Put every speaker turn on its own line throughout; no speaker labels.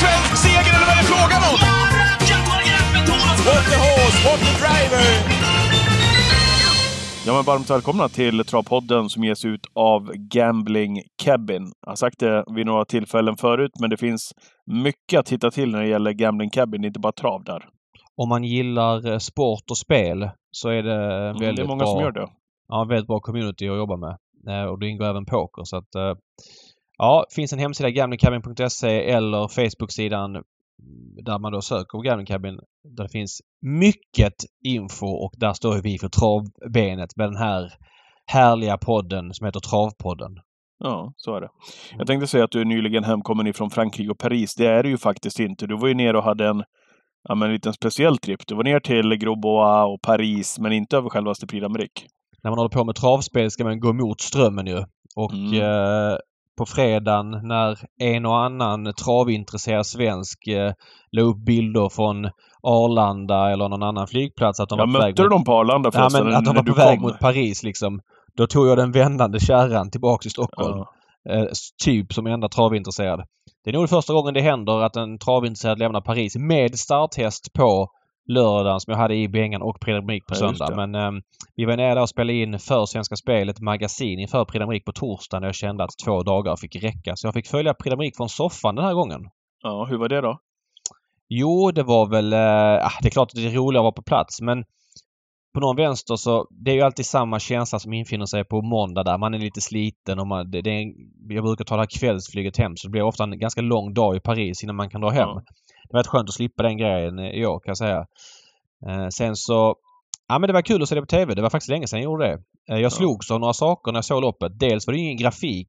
svensk seger eller vad är det frågan om?
What the horse, what the driver!
Ja, men varmt välkomna till Travpodden som ges ut av Gambling Cabin. Jag har sagt det vid några tillfällen förut, men det finns mycket att hitta till när det gäller Gambling Cabin. Det är inte bara trav där.
Om man gillar eh, sport och spel så är det
Mm,
väldigt
det är många
bra,
som gör det.
Ja, väldigt bra community att jobba med. Eh, Och det ingår även poker så att eh, Ja, finns en hemsida gamblingcabin.se eller Facebook-sidan mm, där man då söker på Gambling Cabin. Där det finns mycket info och där står vi för travbenet med den här härliga podden som heter Travpodden.
Ja, så är det. Jag tänkte säga att du är nyligen hemkommen ifrån Frankrike och Paris. Det är du ju faktiskt inte. Du var ju nere och hade en, ja, men en liten speciell tripp. Du var ner till Grosbois och Paris, men inte över självaste Prix d'Amérique.
när man håller på med travspel ska man gå emot strömmen ju. Och
Mm.
eh, på fredagen när en och annan travintresserad svensk eh, la upp bilder från Arlanda eller någon annan flygplats att de var väg
mötte du
mot,
dem på Arlanda
ja,
förresten?
men att de var på väg
kom?
mot Paris liksom. Då tog jag den vändande kärran tillbaks till Stockholm.
Ja.
Eh, typ som enda travintresserad. Det är nog första gången det händer att en travintresserad lämnar Paris med starthäst på lördagen som jag hade i Bengan och Prix på söndag. Men eh, vi var nere där och spelade in för Svenska Spel ett magasin inför Prix på torsdagen och jag kände att två dagar fick räcka. Så jag fick följa Prix från soffan den här gången.
ja, hur var det då?
Jo, det var väl... Eh, ah, det är klart att det är roligare att vara på plats men på någon vänster så det är ju alltid samma känsla som infinner sig på måndag där. Man är lite sliten och man, det, det är, jag brukar ta det här kvällsflyget hem så det blir ofta en ganska lång dag i Paris innan man kan dra hem.
Ja.
Det var rätt skönt att slippa den grejen eh, i år kan jag säga. Eh, sen så... Ja men det var kul att se det på TV. Det var faktiskt länge sedan jag gjorde det. Eh, jag slogs av några saker när jag såg loppet. Dels var det ingen grafik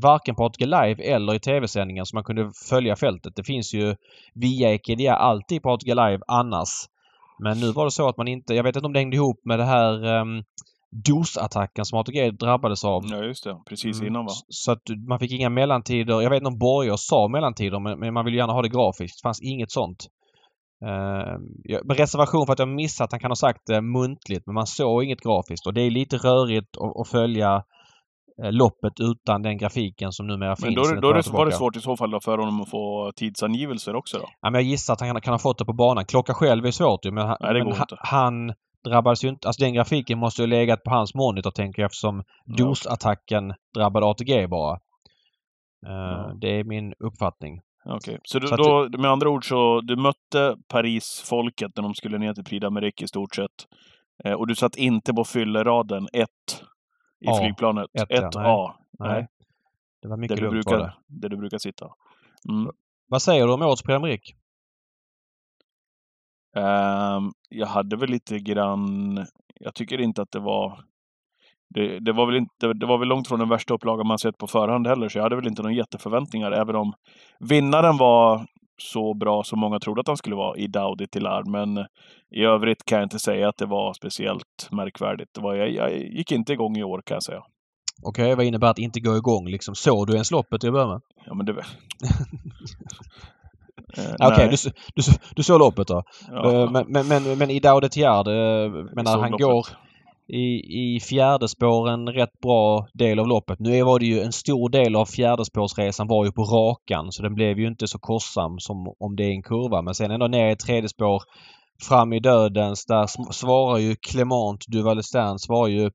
varken på ATG Live eller i TV-sändningen så man kunde följa fältet. Det finns ju via Ekedia alltid på ATG Live annars. Men nu var det så att man inte... Jag vet inte om det hängde ihop med det här um, DOS-attacken som ATG drabbades av.
Ja, just det. Precis
Mm,
innan va?
Så att man fick inga mellantider. Jag vet inte om Borger sa mellantider men, men man vill gärna ha det grafiskt. Det fanns inget sånt. Uh, jag, med reservation för att jag missat att han kan ha sagt det muntligt men man såg inget grafiskt och det är lite rörigt att, följa eh, loppet utan den grafiken som numera
Men
finns.
då,
ett
då
par
det, var det svårt i så fall då för honom att få tidsangivelser också då?
Ja, men jag gissar att han kan, kan ha fått det på banan. Klocka själv är svårt ju men,
Nej, det
men
går inte.
han drabbades ju inte... Alltså den grafiken måste ju legat på hans monitor tänker jag eftersom
Ja.
DOS-attacken drabbade ATG bara. Eh,
Ja.
Det är min uppfattning.
Okej, så, du,
Så
då, med andra ord så du mötte Paris-folket när de skulle ner till Prix d'Amérique i stort sett. Eh, och du satt inte på fylleraden 1 i
A.
flygplanet.
Ett,
1
ja. Nej.
A.
Nej. Det var
där
mycket
du,
lugnt var det.
brukar, där du brukar sitta. Mm.
Vad säger du om årets Prix d'Amérique?
Ehm, jag hade väl lite grann... Jag tycker inte att det var... Det, det, var väl inte, det var väl långt från den värsta upplagan man sett på förhand heller, så jag hade väl inte några jätteförväntningar, även om vinnaren var så bra som många trodde att han skulle vara i Daudi till arm. Men i övrigt kan jag inte säga att det var speciellt märkvärdigt. Det var, jag, jag gick inte igång i år kan jag säga.
Okej, vad innebär att inte gå igång liksom? Såg du ens loppet till att börja med?
Ja, men det... Eh,
Okej,
nej.
du, du, du såg loppet då?
Ja,
Eh, Men, men, men, men i Daudet Tiard, men när
såg
han
loppet.
går i, i fjärdespår en rätt bra del av loppet. Nu var det ju en stor del av fjärdespårsresan var ju på rakan så den blev ju inte så kostsam som om det är en kurva. Men sen ändå ner i tredje spår fram i dödens där svarar ju Clement Duvalestin svarar ju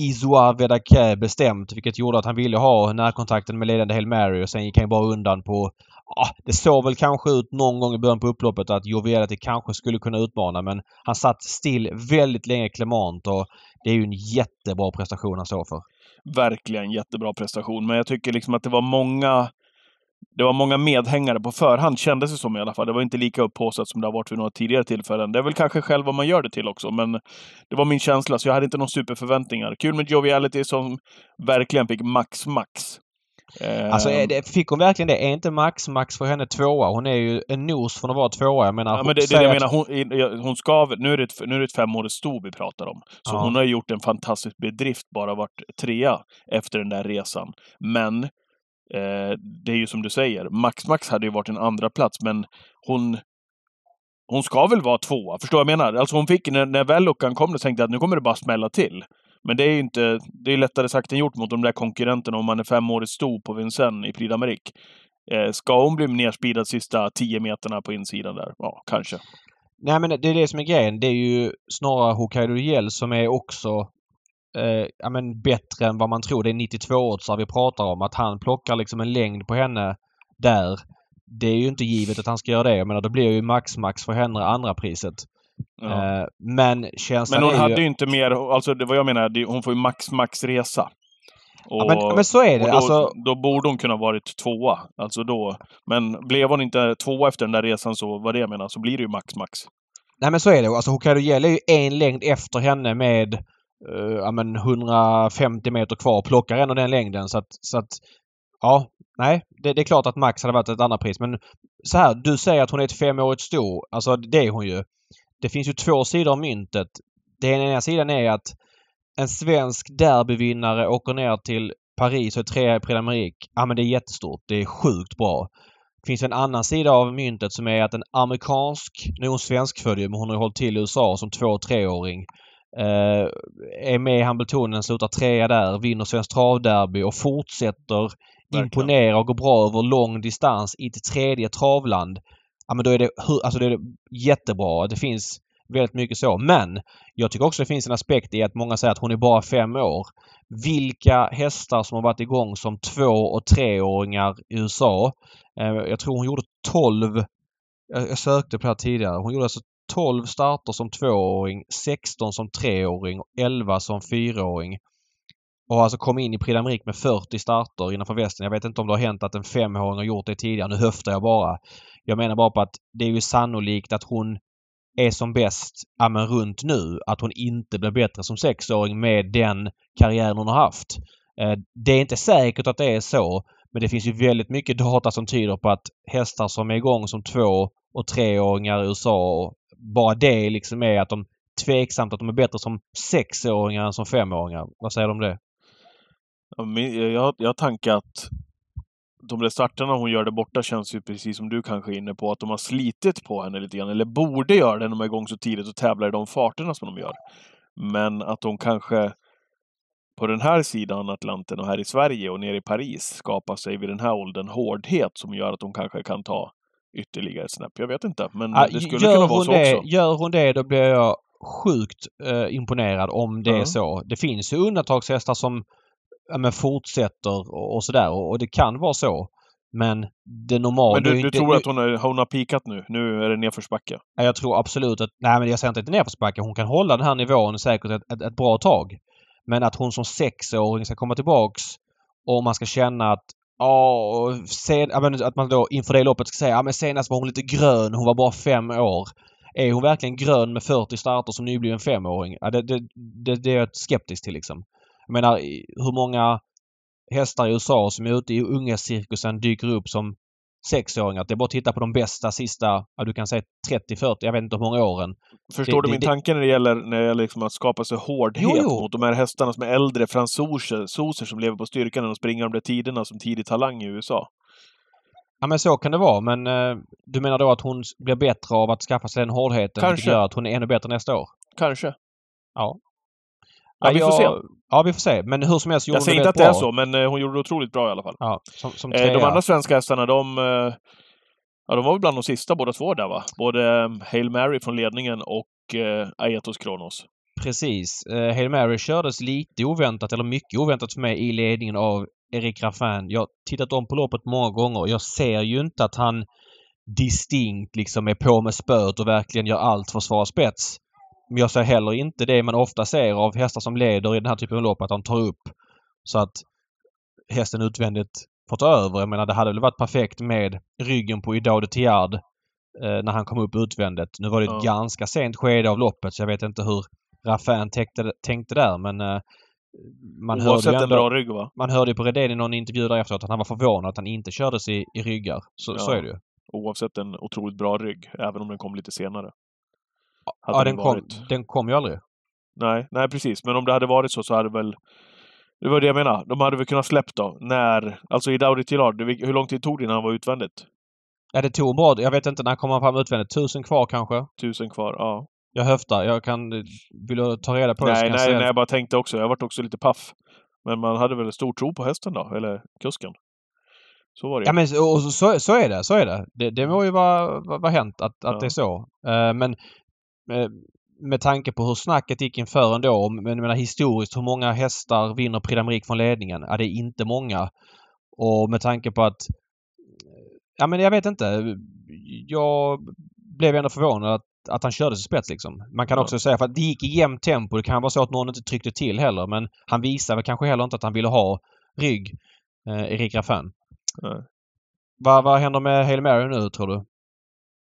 Isoar Vedake bestämt vilket gjorde att han ville ha närkontakten med ledande Hail Mary och sen gick han bara undan på det såg väl kanske ut någon gång i början på upploppet att Joviality kanske skulle kunna utmana men han satt still väldigt länge Clement och det är ju en jättebra prestation han står för.
verkligen jättebra prestation. Men jag tycker liksom att det var många det var många medhängare på förhand, kändes det som i alla fall. Det var inte lika upphaussat som det har varit vid några tidigare tillfällen. Det är väl kanske själv vad man gör det till också, men det var min känsla, så jag hade inte några superförväntningar. Kul med Joviality som verkligen fick max, max.
Alltså är det, fick hon verkligen det? Är inte Max Max för henne tvåa? Hon är ju en nos från att vara tvåa. Jag menar,
Ja, men det, det, jag
att-
menar, hon, hon ska nu är det ett, nu är det ett femårigt sto vi pratar om. Så
Ja.
hon har gjort en fantastisk bedrift, bara varit trea efter den där resan. Men eh, det är ju som du säger, Max Max hade ju varit en andra plats men hon hon ska väl vara tvåa, förstår jag menar? Alltså hon fick, när, när väl luckan kom, då tänkte jag att nu kommer det bara smälla till. Men det är ju inte, det är lättare sagt än gjort mot de där konkurrenterna om man är femårigt sto på Vincennes i Prix d'Amérique. Eh, ska hon bli nerspeedad sista tio meterna på insidan där? Ja, kanske.
Nej men det är det som är grejen. Det är ju snarare Hokkaido Gel som är också eh, ja, men bättre än vad man tror. Det är 92-åtsar vi pratar om. Att han plockar liksom en längd på henne där. Det är ju inte givet att han ska göra det. Jag menar då blir ju max-max för henne andra priset.
Ja.
Eh, men känslan
Men hon hade
ju...
inte mer, alltså det var jag menar, hon får ju max max resa. Och,
Ja, men, men så är det.
då,
Alltså,
då borde hon kunna varit tvåa. Alltså då. Men blev hon inte tvåa efter den där resan så var det jag menar, så blir det ju max max.
nej men så är det. Alltså Hokkaido Gel är ju en längd efter henne med eh, ja, men 150 meter kvar. Plockar ändå den längden så att, så att ja, nej. Det, det är klart att Max hade varit ett annat pris. Men så här, du säger att hon är ett femårigt sto. Alltså det är hon ju. Det finns ju två sidor av myntet. Den ena sidan är att en svensk derbyvinnare åker ner till Paris och är trea i Prix. Ja men det är jättestort. Det är sjukt bra. Det finns en annan sida av myntet som är att en amerikansk, nu är hon svenskfödd men hon har hållit till i USA som två och treåring. Eh, är med i Hambletonian, slutar trea där, vinner Svenskt Travderby och fortsätter
Verkligen.
imponera och gå bra över lång distans i ett tredje travland. Ja men då är det, alltså det är jättebra. Det finns väldigt mycket så. Men jag tycker också det finns en aspekt i att många säger att hon är bara fem år. Vilka hästar som har varit igång som två och treåringar i USA. Eh, jag tror hon gjorde 12. Jag, jag sökte på det här tidigare. Hon gjorde alltså 12 starter som tvååring, 16 som treåring och 11 som fyraåring. Och har alltså kommit in i Prix d'Amérique med 40 starter innanför västen. Jag vet inte om det har hänt att en femåring har gjort det tidigare. Nu höftar jag bara. Jag menar bara på att det är ju sannolikt att hon är som bäst ja, men runt nu. Att hon inte blir bättre som sexåring med den karriären hon har haft. Eh, det är inte säkert att det är så. Men det finns ju väldigt mycket data som tyder på att hästar som är igång som två och treåringar i USA, och bara det liksom är att de tveksamt att de är bättre som sexåringar än som femåringar. Vad säger du om det?
Jag, jag har tankat de där starterna hon gör där borta känns ju precis som du kanske är inne på, att de har slitit på henne lite grann, eller borde göra det när de är igång så tidigt och tävlar i de farterna som de gör. Men att de kanske på den här sidan Atlanten och här i Sverige och nere i Paris skapar sig vid den här åldern hårdhet som gör att de kanske kan ta ytterligare snäpp. Jag vet inte, men
Ja,
det skulle kunna vara så
det,
också.
Gör hon det då blir jag sjukt eh, imponerad om det
Ja.
är så. Det finns ju undantagshästar som ja, men fortsätter och, och sådär och, och det kan vara så. Men det normala...
Men
det
du, du tror
nu-
att hon, är, hon har pikat nu? Nu är det nedförsbacke?
Ja, Jag tror absolut att... Nej men jag säger inte att det är nedförsbacke. Hon kan hålla den här nivån säkert ett, ett, ett bra tag. Men att hon som sexåring ska komma tillbaks och man ska känna att Ja, sen, ja, men att man då inför det loppet ska säga ja men senast var hon lite grön, hon var bara fem år. Är hon verkligen grön med 40 starter som nybliven femåring? Ja, det, det, det, det är jag skeptisk till liksom. Jag menar, hur många hästar i USA som är ute i ungecirkusen dyker upp som sexåringar. Det är bara att titta på de bästa sista, ja du kan säga 30-40, jag vet inte hur många åren.
Förstår
Det-
du min
det-
tanke när det gäller, när det gäller liksom att skapa sig hårdhet
Jo, jo.
mot de här hästarna som är äldre fransoser soser som lever på styrkan och springer de där tiderna som tidig talang i USA?
Ja men så kan det vara men eh, du menar då att hon blir bättre av att skaffa sig den hårdheten vilket
Kanske.
gör att hon är ännu bättre nästa år?
Kanske.
Ja.
Ja, vi får se.
Ja vi får se. Men hur som helst gjorde
Jag säger inte att
rätt
det är
bra.
så, men eh, hon gjorde det otroligt bra i alla fall.
Ja, som, som
Eh. De andra svenska hästarna, de... eh, Ja, de var väl bland de sista båda två där va? Både Hail Mary från ledningen och eh, Aetos Kronos.
Precis. Eh, Hail Mary kördes lite oväntat, eller mycket oväntat för mig, i ledningen av Erik Raffin. Jag har tittat om på loppet många gånger och jag ser ju inte att han distinkt liksom är på med spöet och verkligen gör allt för att svara spets. Men jag ser heller inte det man ofta ser av hästar som leder i den här typen av lopp, att de tar upp så att hästen utvändigt får ta över. Jag menar, det hade väl varit perfekt med ryggen på Idao de Tiard eh, när han kom upp utvändigt. Nu var det ett
Ja.
ganska sent skede av loppet så jag vet inte hur Raffin tänkte, tänkte där men eh, man hörde, ju
en
ändå,
bra rygg va?
man hörde ju på Redén i någon intervju där efteråt att han var förvånad att han inte kördes i, i ryggar. Så,
Ja.
så är det ju.
Oavsett en otroligt bra rygg, även om den kom lite senare. Hade
Ja,
den
den kom, den kom ju aldrig.
Nej, nej precis. Men om det hade varit så så hade väl... Det var det jag menar. De hade väl kunnat släppt då. När... Alltså i Dauri Tillard, hur lång tid tog det innan han var utvändigt?
Ja, det tog bra. Jag vet inte när kom han fram utvändigt. Tusen kvar kanske?
Tusen kvar, ja.
Jag höftar. Jag kan... Vill du ta reda på det så
Nej, nej, nej, jag bara tänkte också. Jag varit också lite paff. Men man hade väl stor tro på hästen då, eller kusken. Så var det
Ja men och så, så är det. Så är det. Det, det må ju vara, vara, hänt att, att
Ja.
det är så. Eh, men med tanke på hur snacket gick inför ändå. Men jag menar historiskt hur många hästar vinner Prix d'Amérique från ledningen? Ja det är inte många. Och med tanke på att Ja men jag vet inte. Jag blev ändå förvånad att, att han körde sig spets liksom. Man kan också säga för att det gick i jämnt tempo. Det kan vara så att någon inte tryckte till heller men han visade väl kanske heller inte att han ville ha rygg, eh, Erik Raffin. Vad, vad händer med Hail Mary nu tror du?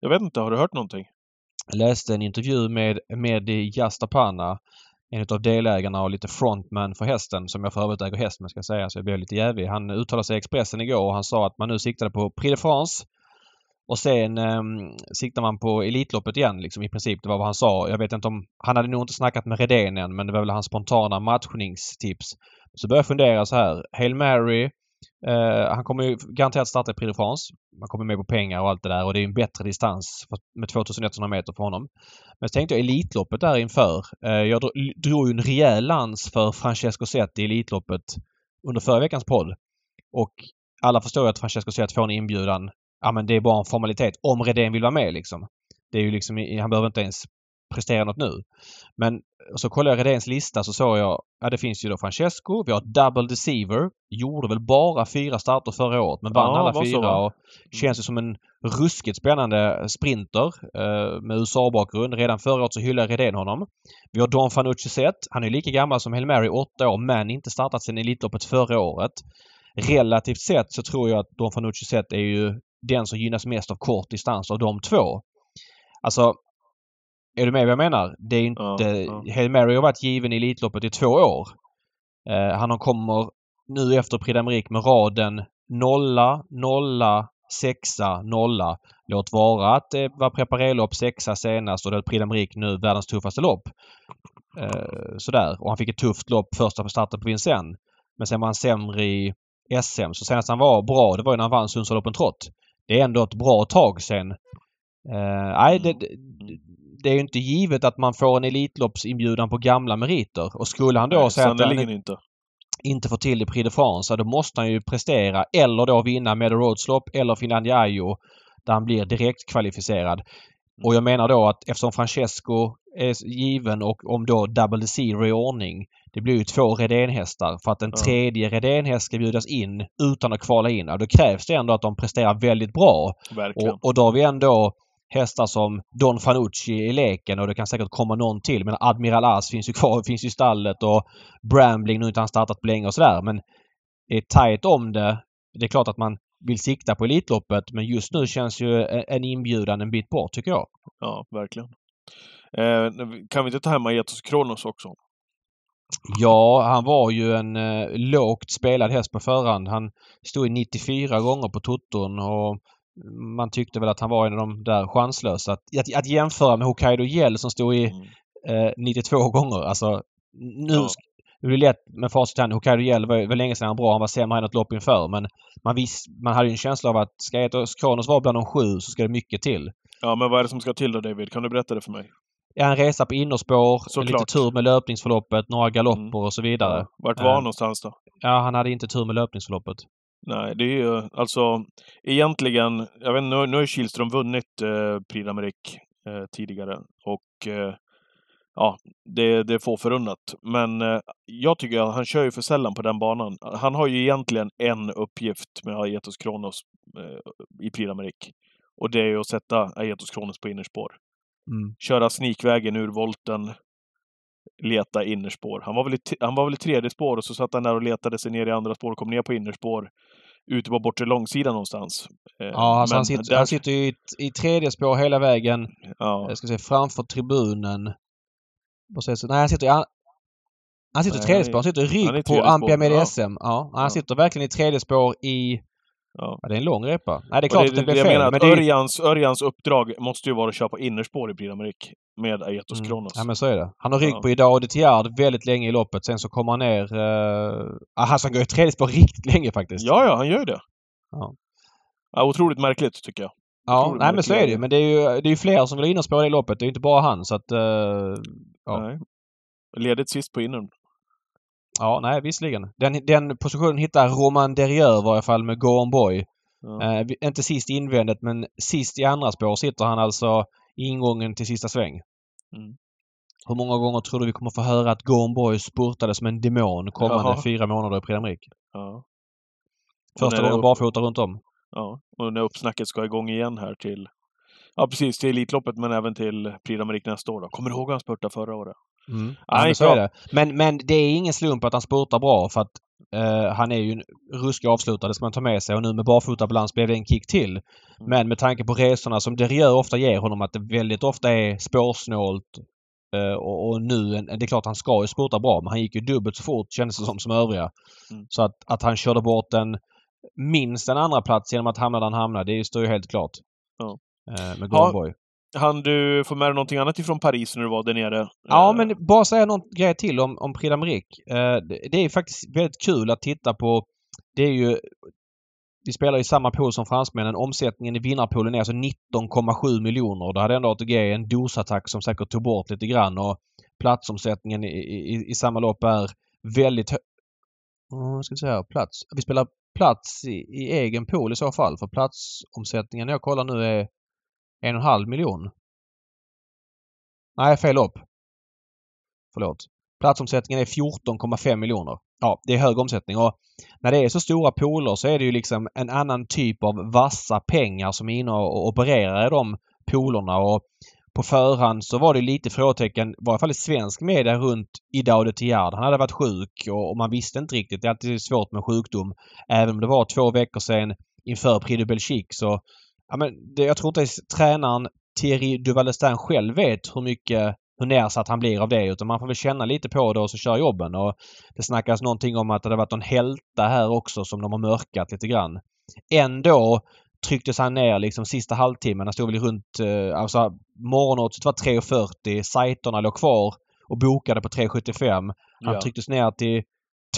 Jag vet inte, har du hört någonting?
Läste en intervju med, med Jastapana, en av delägarna och lite frontman för hästen, som jag för övrigt äger häst med ska jag säga, så jag blev lite jävig. Han uttalade sig i Expressen igår och han sa att man nu siktade på Prix de France och sen eh, siktar man på Elitloppet igen liksom i princip. Det var vad han sa. Jag vet inte om... Han hade nog inte snackat med Redén än men det var väl hans spontana matchningstips. Så började jag fundera så här. Hail Mary. Uh, han kommer ju garanterat starta i Prix de France. Man kommer med på pengar och allt det där och det är en bättre distans för- med 2100 meter för honom. Men så tänkte jag Elitloppet där inför. Uh, jag dro- drog ju en rejäl lans för Francesco Zet i Elitloppet under förra veckans podd. Och alla förstår ju att Francesco Zet får en inbjudan. Ja men det är bara en formalitet om Redén vill vara med liksom. Det är ju liksom, han behöver inte ens prestera något nu. Men så kollade jag Redéns lista så såg jag, ja det finns ju då Francesco, vi har Double Deceiver. Gjorde väl bara fyra starter förra året men vann
Ja,
alla
så,
fyra och känns ju som en ruskigt spännande sprinter eh, med USA-bakgrund. Redan förra året så hyllade Redén honom. Vi har Don Fanucci Zet. Han är lika gammal som Hail Mary, åtta år, men inte startat sen Elitloppet förra året. Relativt sett så tror jag att Don Fanucci Zet är ju den som gynnas mest av kort distans av de två. Alltså, är du med vad jag menar? Det är inte...
Ja, ja.
Hail Mary har varit given i Elitloppet i två år. Eh, han kommer nu efter Prix d'Amérique med raden nolla, nolla, sexa, nolla. Låt vara att det var preparerlopp sexa senast och det är Prix d'Amérique nu världens tuffaste lopp. Eh, sådär. Och han fick ett tufft lopp första på starten på Vincennes. Men sen var han sämre i SM. Så senast han var bra det var ju när han vann Sundsvall Open Trot. Det är ändå ett bra tag sen. Eh, nej, det, det, är ju inte givet att man får en Elitloppsinbjudan på gamla meriter. Och skulle han då
Nej,
säga att han
inte.
inte får till det Prix de France, då måste han ju prestera eller då vinna Meadow Roads lopp eller Finlandia Ajo där han blir direkt kvalificerad. Och jag menar då att eftersom Francesco är given och om då Double Zero i ordning. Det blir ju två Redén-hästar. För att en tredje Redén-häst ska bjudas in utan att kvala in. Då krävs det ändå att de presterar väldigt bra.
Verkligen.
Och, och då har vi ändå hästar som Don Fanucci i leken och det kan säkert komma någon till. Men Admiral As finns ju kvar, finns ju i stallet och Brambling nu inte han startat på länge och sådär. Men det är tajt om det. Det är klart att man vill sikta på Elitloppet men just nu känns ju en inbjudan en bit bort tycker jag.
Ja, verkligen. Eh, kan vi inte ta hem Aetos Kronos också?
Ja, han var ju en eh, lågt spelad häst på förhand. Han stod i 94 gånger på Toton och man tyckte väl att han var en av de där chanslösa. Att, att, att jämföra med Hokkaido Gell som stod i
Mm.
eh, 92 gånger. Alltså nu
Ja.
det blir lätt med facit hand. Hokkaido Gell var, var länge sedan han bra. Han var sämre än ett lopp inför. Men man, vis, man hade ju en känsla av att ska Etos Kronos vara bland de sju så ska det mycket till.
Ja, men vad är det som ska till då David? Kan du berätta det för mig?
Ja, en resa på innerspår,
Såklart.
lite tur med löpningsförloppet, några galopper
Mm.
och så vidare.
Vart var
Eh.
han någonstans då?
Ja, han hade inte tur med löpningsförloppet.
Nej, det är ju alltså egentligen, jag vet nu, nu har ju Kihlström vunnit eh, Prix d'Amérique eh, tidigare och eh, ja, det, det är få förunnat. Men eh, jag tycker att han kör ju för sällan på den banan. Han har ju egentligen en uppgift med Aetos Kronos eh, i Prix d'Amérique. Och det är ju att sätta Aetos Kronos på innerspår.
Mm.
Köra snikvägen ur volten, leta innerspår. Han var, väl i, han var väl i tredje spår och så satt han där och letade sig ner i andra spår och kom ner på innerspår ute på bortre långsidan någonstans. Eh,
Ja, alltså
men
han, sitter,
där-
han sitter ju i, i tredje spår hela vägen.
ja,
Jag ska säga framför tribunen. Och så, så, nej, han sitter i an- han sitter i tredje
han
spår. Han sitter i
han
rygg på Ampia med
ja.
SM. Ja, han sitter verkligen i tredje spår i...
ja.
Ja, det är en lång repa. Nej, det är
Och
klart att det blev
jag
fel.
menar
Men det
Örjans, Örjans uppdrag måste ju vara att köra på innerspår i Prix med Aetos
Mm.
Kronos.
Ja men så är det. Han har rygg på Idao de Tiard väldigt länge i loppet. Sen så kommer han ner... Uh, alltså han går i tredje spår riktigt länge faktiskt.
ja, ja, han gör ju det.
Ja.
Ja, otroligt märkligt tycker jag.
Ja, nej men så är det ju. Men det är ju det är ju fler som vill ha innerspår i det loppet. Det är ju inte bara han så att... eh, Ja.
Nej. Ledigt sist på innern.
Ja, nej visserligen. Den, den positionen hittar Roman Derrieur i varje fall med Go On Boy.
Ja.
Eh, inte sist invändet men sist i andra spår sitter han alltså i ingången till sista sväng.
Mm.
Hur många gånger tror du vi kommer få höra att Go On Boy spurtade som en demon kommande
Jaha.
fyra månader i Prix?
Ja.
Första gången
upp-
barfota runt om.
Ja, och när uppsnacket ska igång igen här till Ja, precis. Till Elitloppet, men även till Prix nästa år. Då. Kommer du ihåg hur han spurtade förra året?
Mm. Ja, men så
bra.
är det. Men, men det är ingen slump att han spurtar bra för att eh, han är ju en ruskig avslutare, det ska man ta med sig. Och nu med barfotabalans blev det en kick till. Men med tanke på resorna som Derrieur ofta ger honom, att det väldigt ofta är spårsnålt. eh, och, och nu, en, det är klart han ska ju spurta bra, men han gick ju dubbelt så fort kändes det som, som övriga.
Mm.
Så att, att han körde bort en minst en andra plats genom att hamna där han hamnade, det står ju helt klart.
Ja.
Eh, med
Ja. Han du få med dig någonting annat ifrån Paris när du var där nere?
Ja,
Eh,
men bara säga någon grej till om, om Prix d'Amérique. Eh, det- är faktiskt väldigt kul att titta på. Det är ju... Vi spelar i samma pool som fransmännen. Omsättningen i vinnarpoolen är alltså 19,7 miljoner. Då hade ändå ATG en dosattack som säkert tog bort lite grann och platsomsättningen i, i, i samma lopp är väldigt hö... Oh, vad ska vi säga? Plats. Vi spelar plats i, i egen pool i så fall. För platsomsättningen jag kollar nu är en och en halv miljon. Nej, fel lopp. Förlåt. Platsomsättningen är 14,5 miljoner. Ja, det är hög omsättning och när det är så stora pooler så är det ju liksom en annan typ av vassa pengar som är inne och opererar i de poolerna och på förhand så var det lite frågetecken, i varje fall i svensk media, runt Idao de Tiard. Han hade varit sjuk och, och man visste inte riktigt. Det är alltid svårt med sjukdom. Även om det var två veckor sedan inför Prix de Belgique så... Ja, men det, jag tror inte ens tränaren Thierry Duvalestin själv vet hur mycket hur nedsatt han blir av det utan man får väl känna lite på det och så kör jobben. Och det snackas någonting om att det varit någon hälta här också som de har mörkat lite grann. Ändå trycktes han ner liksom sista halvtimmen. Han stod väl runt... Eh, alltså morgonoddset var 3.40. Sajterna låg kvar och bokade på 3.75. Han
ja.
trycktes ner till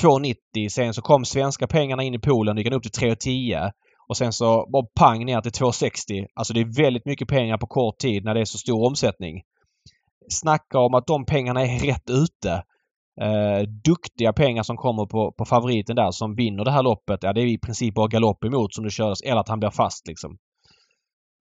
2,90. Sen så kom svenska pengarna in i poolen. gick han upp till 3,10. Och sen så bara pang ner till 2,60. Alltså det är väldigt mycket pengar på kort tid när det är så stor omsättning. Snacka om att de pengarna är rätt ute. Eh, duktiga pengar som kommer på, på favoriten där som vinner det här loppet. Ja, det är i princip bara galopp emot som det kördes eller att han blir fast liksom.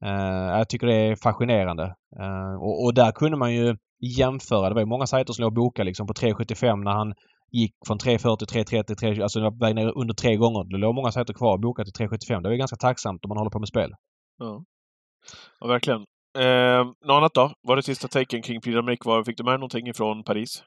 Eh, jag tycker det är fascinerande. Eh, och, och där kunde man ju jämföra. Det var ju många sajter som låg och bokade liksom på 3,75 när han gick från 3,40 till 3,30, 3, alltså det var väg ner under tre gånger. Det låg många sajter kvar bokade till 3,75. Det var ganska tacksamt om man håller på med spel.
Ja, ja verkligen. Eh, något annat då? Var det sista taken kring Prix? Var- Fick du med någonting ifrån Paris?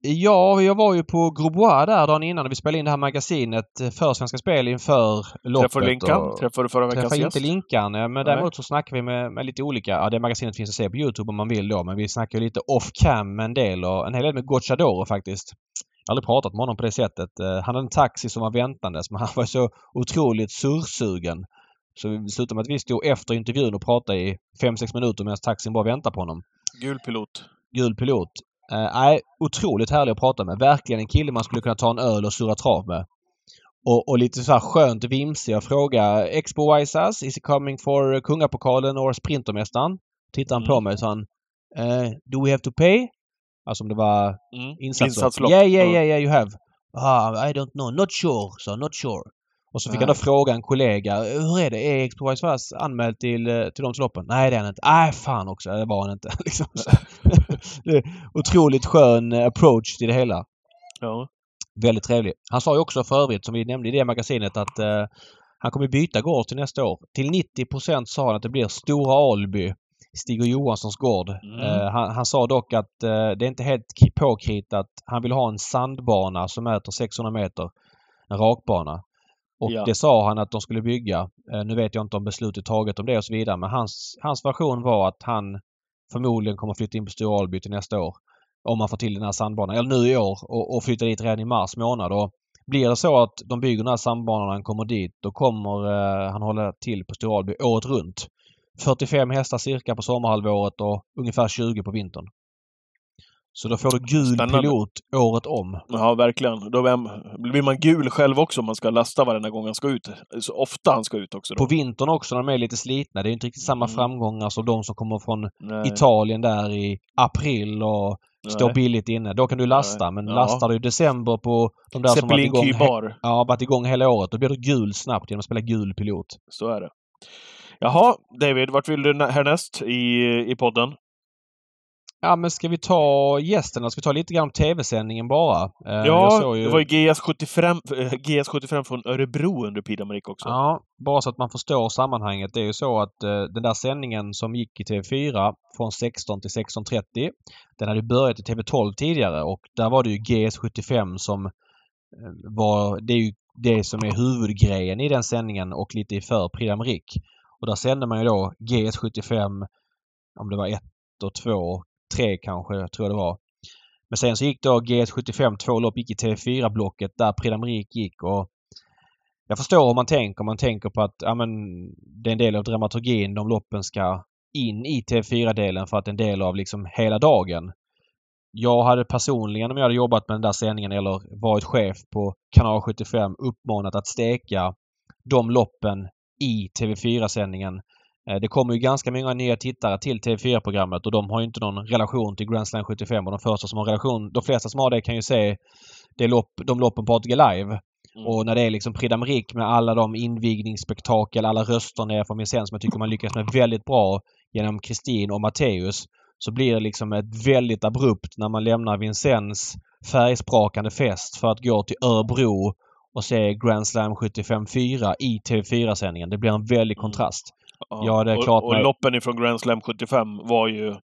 Ja, jag var ju på Grosbois där dagen innan när vi spelade in det här magasinet eh, för Svenska Spel inför loppet.
Träffade du Linkan?
och-
Träffade du förra veckans
Träffade inte Linkan, eh, men
Nej.
däremot så snackar vi med, med lite olika. Ja, det magasinet finns att se på Youtube om man vill då, men vi snackar ju lite off cam en del och en hel del med Gocciadoro faktiskt. Aldrig pratat med honom på det sättet. Eh, Han hade en taxi som var väntandes, men han var så otroligt sursugen. Så vi slutade med att vi stod efter intervjun och pratade i 5-6 minuter medan taxin bara väntade på honom.
Gul pilot.
Gul pilot. Eh, Nej, otroligt härlig att prata med. Verkligen en kille man skulle kunna ta en öl och surra trav med. Och, och lite så här skönt vimsig. Jag frågade Expo Waisas, is he coming for Kungapokalen or Sprintermästaren? Tittar han på
Mm.
mig så han eh, Do we have to pay? Alltså om det var
Mm.
insatslopp.
Insatslopp.
Yeah, yeah,
Ja.
yeah, yeah, you have. Ah, I don't know. Not sure, so not sure. Och så fick han då fråga en kollega. Hur är det? Är Expo Waisas anmäld till, eh, till de loppen? Nej, det är han inte. Nej, fan också. Det var han inte. liksom. otroligt skön eh, approach till det hela.
Ja.
Väldigt trevlig. Han sa ju också för övrigt, som vi nämnde i det magasinet, att eh, han kommer byta gård till nästa år. Till 90% sa han att det blir Stora Alby, Stig och Johanssons gård.
Mm.
Eh, han, han sa dock att eh, det är inte helt påkritat. Han vill ha en sandbana som mäter 600 meter. En rakbana. Och
Ja.
det sa han att de skulle bygga. Eh, nu vet jag inte om beslutet taget om det och så vidare men hans, hans version var att han förmodligen kommer flytta in på Stora Alby till nästa år. Om man får till den här sandbanan. Eller nu i år och, och flytta dit redan i mars månad. Och blir det så att de bygger den här sandbanan och han kommer dit då kommer han hålla till på Stora Alby året runt. 45 hästar cirka på sommarhalvåret och ungefär 20 på vintern. Så då får du gul
Spännande.
pilot året om.
ja, verkligen. Då blir- man gul själv också om man ska lasta varenda gång han ska ut. Så ofta han ska ut också. Då.
På vintern också när de är lite slitna. Det är inte riktigt samma
Mm.
framgångar som de som kommer från
Nej.
Italien där i april och Står billigt inne. Då kan du lasta.
Nej.
Men
Ja.
lastar du i december på de där som varit
Zeppelin
igång, he- ja, varit igång hela året. Då blir du gul snabbt genom att spela gul pilot.
Så är det. Jaha, David, vart vill du nä- härnäst i, i podden?
Ja, men ska vi ta gästen eller ska vi ta lite grann om tv-sändningen bara? Eh,
Ja,
såg
det var ju GS75, eh, GS75 från Örebro under Prix d'Amérique också.
Ja, bara så att man förstår sammanhanget. Det är ju så att eh, den där sändningen som gick i TV4 från 16 till 16.30 den hade ju börjat i TV12 tidigare och där var det ju GS75 som eh, var... Det är ju det som är huvudgrejen i den sändningen och lite i för Prix. Och där sände man ju då GS75 om det var ett och två, tre kanske, tror jag det var. Men sen så gick då GS75 två lopp gick i TV4-blocket där Prix gick och jag förstår hur man tänker. Man tänker på att ja, men, det är en del av dramaturgin. De loppen ska in i TV4-delen för att det är en del av liksom hela dagen. Jag hade personligen om jag hade jobbat med den där sändningen eller varit chef på kanal 75 uppmanat att steka de loppen i TV4-sändningen. Eh, Det kommer ju ganska många nya tittare till TV4-programmet och de har inte någon relation till Grand Slam 75 och de första som har relation, de flesta som har det kan ju se det lopp, de loppen på ATG Live.
Mm.
Och när det är liksom Prix med alla de invigningsspektakel, alla röster ner från Vincennes som jag tycker man lyckas med väldigt bra genom Kristin och Matteus så blir det liksom ett väldigt abrupt när man lämnar Vincennes färgsprakande fest för att gå till Örebro och se Grand Slam 75-4 i TV4-sändningen. Det blir en väldig
Mm.
kontrast. ja, det är
och,
klart
Och
med-
loppen ifrån Grand Slam 75 var ju...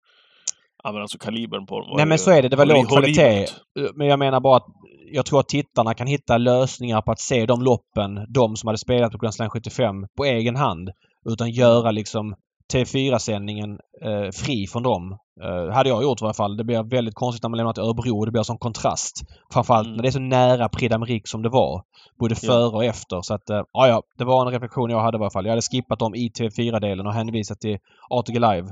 Ja men alltså kalibern på dem var
Nej
ju
men så är det. Det var låg kvalitet. Men jag menar bara att jag tror att tittarna kan hitta lösningar på att se de loppen, de som hade spelat på Grand Slam 75, på egen hand. Utan göra liksom TV4-sändningen eh, fri från dem. Eh, hade jag gjort i alla fall. Det blir väldigt konstigt när man lämnar till Örebro. Det blir som kontrast. Framförallt
Mm.
när det är så nära Prix som det var. Både
Ja.
före och efter. Så att, eh, ja. Det var en reflektion jag hade i alla fall. Jag hade skippat dem i TV4-delen och hänvisat till ATG Live.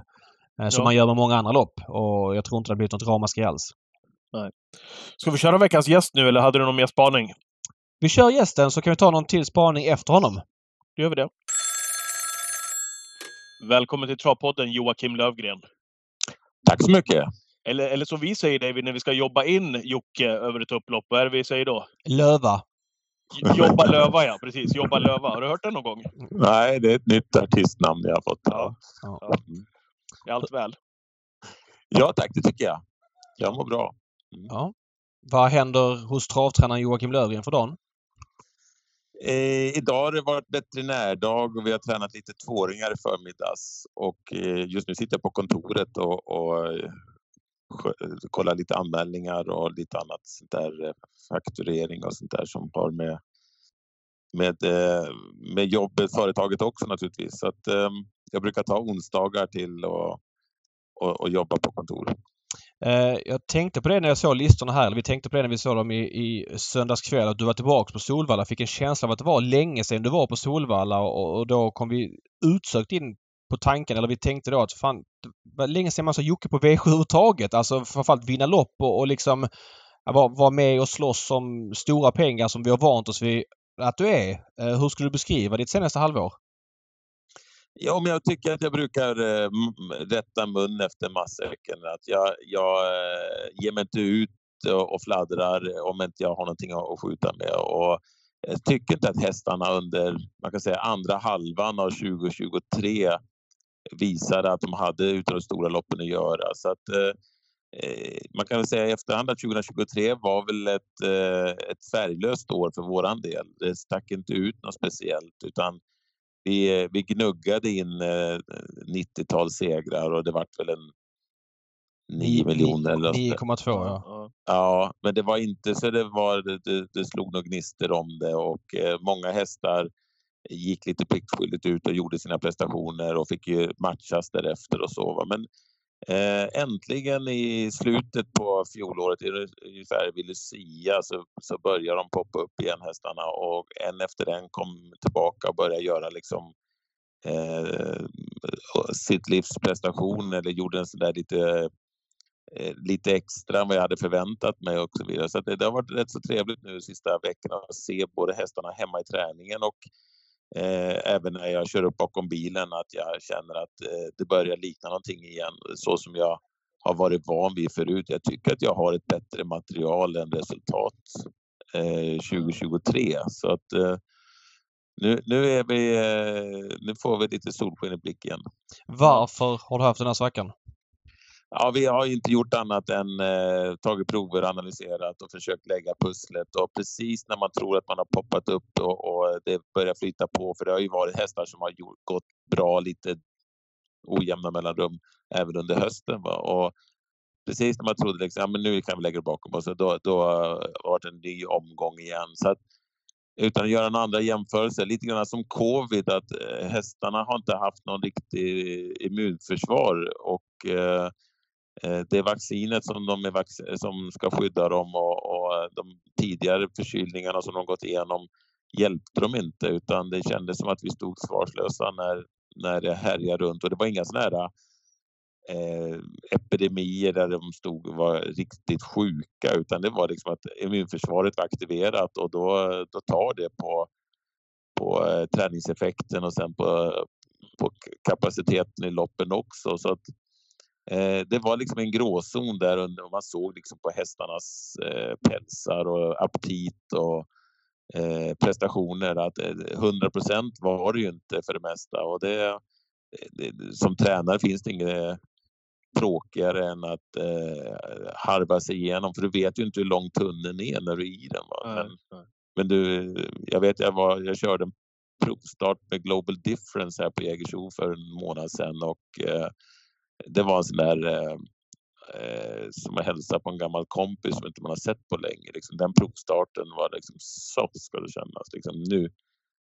Eh, som
Ja.
man gör med många andra lopp. Och jag tror inte det blivit något ramaskri alls.
Ska vi köra veckans gäst nu eller hade du någon mer spaning?
Vi kör gästen så kan vi ta någon till spaning efter honom.
Då gör vi det. Välkommen till Travpodden Joakim Lövgren.
Tack så mycket.
Eller, eller som vi säger David, när vi ska jobba in Jocke över ett upplopp. Vad är det vi säger då?
Löva.
Jobba löva ja, precis. Jobba löva. Har du hört det någon gång?
Nej, det är ett nytt artistnamn jag har fått.
Ja.
Ja.
Är allt väl?
ja tack, det tycker jag. Jag mår bra.
Ja. Vad händer hos travtränaren Joakim Lövgren för dagen?
Eh, idag har det varit veterinärdag och vi har tränat lite tvååringar i förmiddags. Och eh, just nu sitter jag på kontoret och, och kollar lite anmälningar och lite annat sånt där, eh, fakturering och sånt där som har med, med, eh, med jobbet, företaget också naturligtvis. Så att, eh, jag brukar ta onsdagar till och, och, och jobba på kontoret.
Eh, jag tänkte på det när jag såg listorna här. Eller vi tänkte på det när vi såg dem i, i söndags kväll. Att du var tillbaks på Solvalla. Fick en känsla av att det var länge sedan du var på Solvalla och, och då kom vi utsökt in på tanken, eller vi tänkte då att fan, det var länge sedan man såg Jocke på V7 överhuvudtaget. Alltså framförallt vinna lopp och, och liksom vara var med och slåss om stora pengar som vi har vant oss vid att du är. Eh, hur skulle du beskriva ditt senaste halvår?
Ja, men jag tycker att jag brukar eh, rätta mun efter matsäcken. Att jag, jag eh, ger mig inte ut och, och fladdrar om inte jag har någonting att, att skjuta med. Och jag tycker inte att hästarna under man kan säga, andra halvan av 2023 visade att de hade utav de stora loppen att göra. Så att, eh, eh, man kan väl säga i efterhand att 2023 var väl ett, eh, ett färglöst år för våran del. Det stack inte ut något speciellt utan vi, vi gnuggade in eh, 90-tal segrar och det vart väl en 9 miljoner eller något.
9,2 ja.
Ja.
Men det var inte så det var, det, det, slog nog gnistor om det och eh, många hästar gick lite pliktskyldigt ut och gjorde sina prestationer och fick ju matchas därefter och så. va. Men eh, Eh, äntligen i slutet på fjolåret, ungefär vid Lucia, så, så börjar de poppa upp igen hästarna och en efter en kom tillbaka och började göra liksom eh, sitt livs prestation eller gjorde en sån där lite eh, lite extra än vad jag hade förväntat mig och så vidare. Så att det, det har varit rätt så trevligt nu sista veckorna att se både hästarna hemma i träningen och eh, även när jag kör upp bakom bilen att jag känner att eh, det börjar likna någonting igen så som jag har varit van vid förut. Jag tycker att jag har ett bättre material än resultat eh, 2023. Så att eh, nu, nu, är vi, eh, nu får vi lite solsken i blicken.
Varför har du haft den här svackan?
Ja, vi har inte gjort annat än eh, tagit prover, analyserat och försökt lägga pusslet. Och precis när man tror att man har poppat upp och, och det börjar flyta på, för det har ju varit hästar som har gjort, gått bra lite ojämna mellanrum även under hösten. Va? Och precis när man trodde liksom, ja, men nu kan vi lägga det bakom oss, då, då har det varit en ny omgång igen. Så att, utan att göra några andra jämförelser, lite grann som covid, att eh, hästarna har inte haft någon riktig immunförsvar och Eh, Eh, det vaccinet som, de är, som ska skydda dem och, och, eh, de tidigare förkylningarna som de gått igenom hjälpte dem inte utan det kändes som att vi stod svarslösa när, när det härjade runt och det var inga sådana här eh, epidemier där de stod och var riktigt sjuka utan det var liksom att immunförsvaret var aktiverat och då, då tar det på, på eh, träningseffekten och sen på, på kapaciteten i loppen också. Så att Eh, det var liksom en gråzon där och man såg liksom på hästarnas eh, pälsar och aptit och eh, prestationer att 100 procent var det ju inte för det mesta och det, det, som tränare finns det inget tråkigare än att eh, harva sig igenom för du vet ju inte hur lång tunneln är när du är i den. Va? Men, men du, jag vet jag, var, jag körde en provstart med Global Difference här på Jägersro för en månad sedan och eh, det var en sån där eh, eh som att hälsa på en gammal kompis som inte man har sett på länge. Liksom, den provstarten var liksom så ska det kännas. Liksom, nu,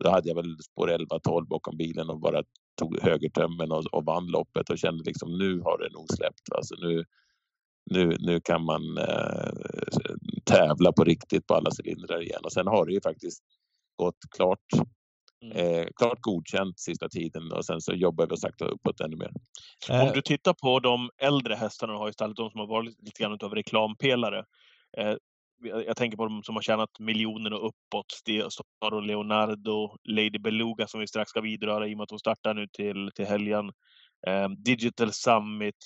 då hade jag väl spår 11-12 bakom bilen och bara tog högertömmen och, och vann loppet och kände liksom nu har det nog släppt. Alltså, nu, nu, nu kan man eh, tävla på riktigt på alla cylindrar igen och sen har det ju faktiskt gått klart Eh, klart godkänt sista tiden och sen så jobbar vi sakta uppåt ännu mer.
Om eh. du tittar på de äldre hästarna du har i stallet, de som har varit lite grann av reklampelare. Eh, jag tänker på de som har tjänat miljoner och uppåt. Staro Leonardo, Lady Beluga som vi strax ska vidröra i och med att hon startar nu till, till helgen. Eh, Digital Summit,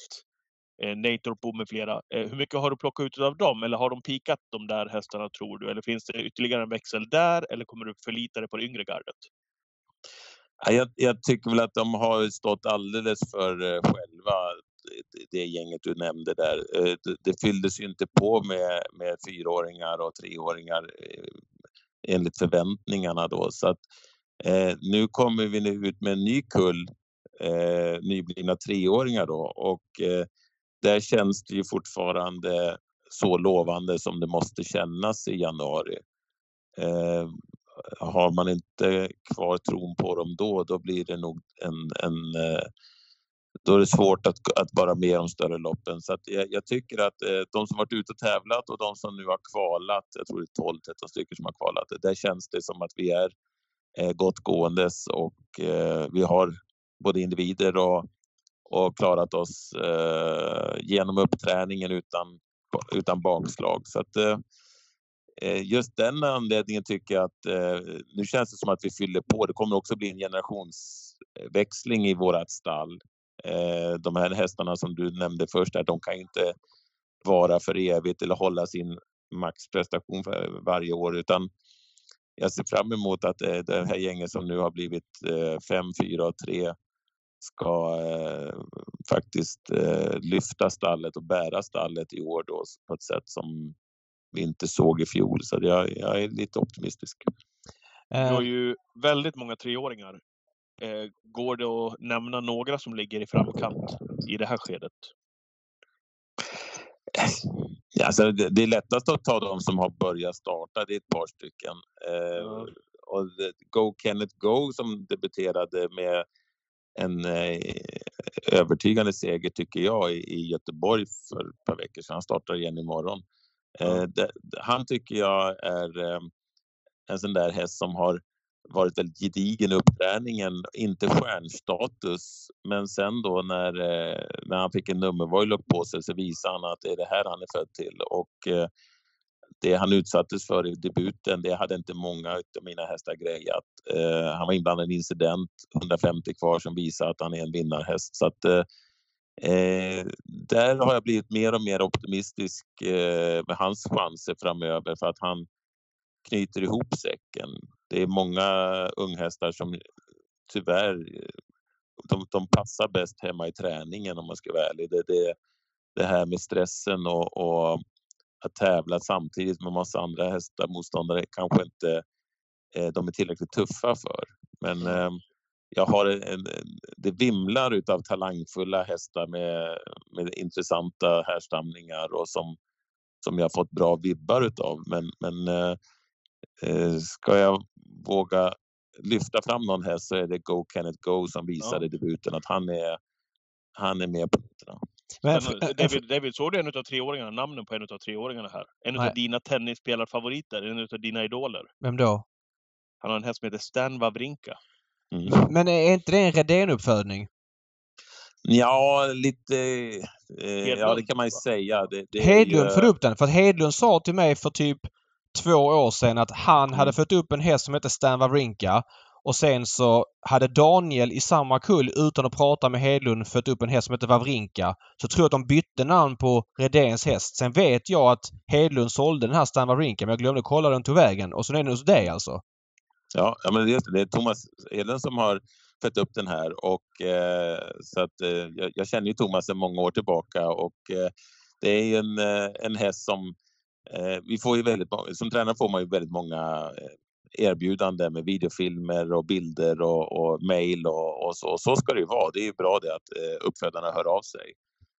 eh, Natorpo med flera. Eh, hur mycket har du plockat ut av dem? Eller har de pikat de där hästarna tror du? Eller finns det ytterligare en växel där? Eller kommer du förlita dig på det yngre gardet?
Jag, jag, tycker väl att de har stått alldeles för eh, själva, det gänget du nämnde där. Eh, det, det fylldes ju inte på med, med fyraåringar och treåringar eh, enligt förväntningarna då. Så att, eh, nu kommer vi nu ut med en ny kull eh, nyblivna treåringar då och eh, där känns det ju fortfarande så lovande som det måste kännas i januari. Har man inte kvar tron på dem då, då blir det nog en, en eh, då är det svårt att, att vara med om större loppen. Så jag, jag, tycker att eh, de som varit ute och tävlat och de som nu har kvalat, jag tror det är 12-13 stycken som har kvalat, där känns det som att vi är eh, gott gåendes och eh, vi har både individer och, och klarat oss eh, genom uppträningen utan, utan bakslag. Så att, Eh, Eh, just den anledningen tycker jag att eh, nu känns det som att vi fyller på. Det kommer också bli en generationsväxling i vårat stall. Eh, de här hästarna som du nämnde först, där, de kan inte vara för evigt eller hålla sin maxprestation för varje år utan jag ser fram emot att eh, det här gänget som nu har blivit eh, 5, 4 och 3 ska faktiskt lyfta stallet och bära stallet i år då på ett sätt som vi inte såg i fjol. Så jag, jag är lite optimistisk.
Du har eh. ju väldigt många treåringar. Eh, går det att nämna några som ligger i framkant i det här skedet?
Ja, alltså det, är lättast att ta de som har börjat starta, det är ett par stycken. Mm. och Go Kenneth Go som debuterade med en övertygande seger tycker jag i, Göteborg för ett par veckor sedan. Han startar igen imorgon. Eh, det, han tycker jag är eh, en sån där häst som har varit väldigt gedigen i uppträningen, inte stjärnstatus. Men sen då när, eh, när han fick en nummervojlock på sig så visade han att det är det här han är född till. Och eh, det han utsattes för i debuten, det hade inte många av mina hästar grejat. Eh, han var inblandad i en incident, 150 kvar, som visar att han är en vinnarhäst. Så att eh, Eh, där har jag blivit mer och mer optimistisk eh, med hans chanser framöver för att han knyter ihop säcken. Det är många unghästar som tyvärr de, de passar bäst hemma i träningen om man ska vara ärlig. Det, det, det här med stressen och, och att tävla samtidigt med massa andra hästar, motståndare kanske inte eh, de är tillräckligt tuffa för. Men eh, jag har en, en, det vimlar utav talangfulla hästar med, med intressanta härstamningar och som, som jag fått bra vibbar utav. Men, men eh, eh, ska jag våga lyfta fram någon häst så är det Go Kenneth Go som visade i debuten att han är, han är med på noterna.
Men, David, David, såg du en av treåringarna, namnen på en av treåringarna här? En av dina tennisspelarfavoriter, en av dina idoler.
Vem då?
Han har en häst som heter Stan Wawrinka.
Mm. Men är inte det en Redén-uppfödning?
Ja, lite... Eh, ja, det kan man ju säga. Det, det
Hedlund ju... får upp den. För att Hedlund sa till mig för typ två år sedan att han mm. hade fått upp en häst som hette Stan Wawrinka. Och sen så hade Daniel i samma kull utan att prata med Hedlund fött upp en häst som hette Wawrinka. Så tror jag att de bytte namn på Redéns häst. Sen vet jag att Hedlund sålde den här Stan Wawrinka men jag glömde kolla den tog vägen. Och så är den hos dig alltså?
Ja, ja men det, det är Thomas Edlund som har fött upp den här och eh, så att eh, jag, jag, känner ju Thomas sedan många år tillbaka och eh, det är en, eh, en häst som Eh, vi får ju väldigt, som tränare får man ju väldigt många eh, erbjudanden med videofilmer och bilder och, och mejl och, och, så. Så ska det ju vara. Det är ju bra det att eh, uppfödarna hör av sig.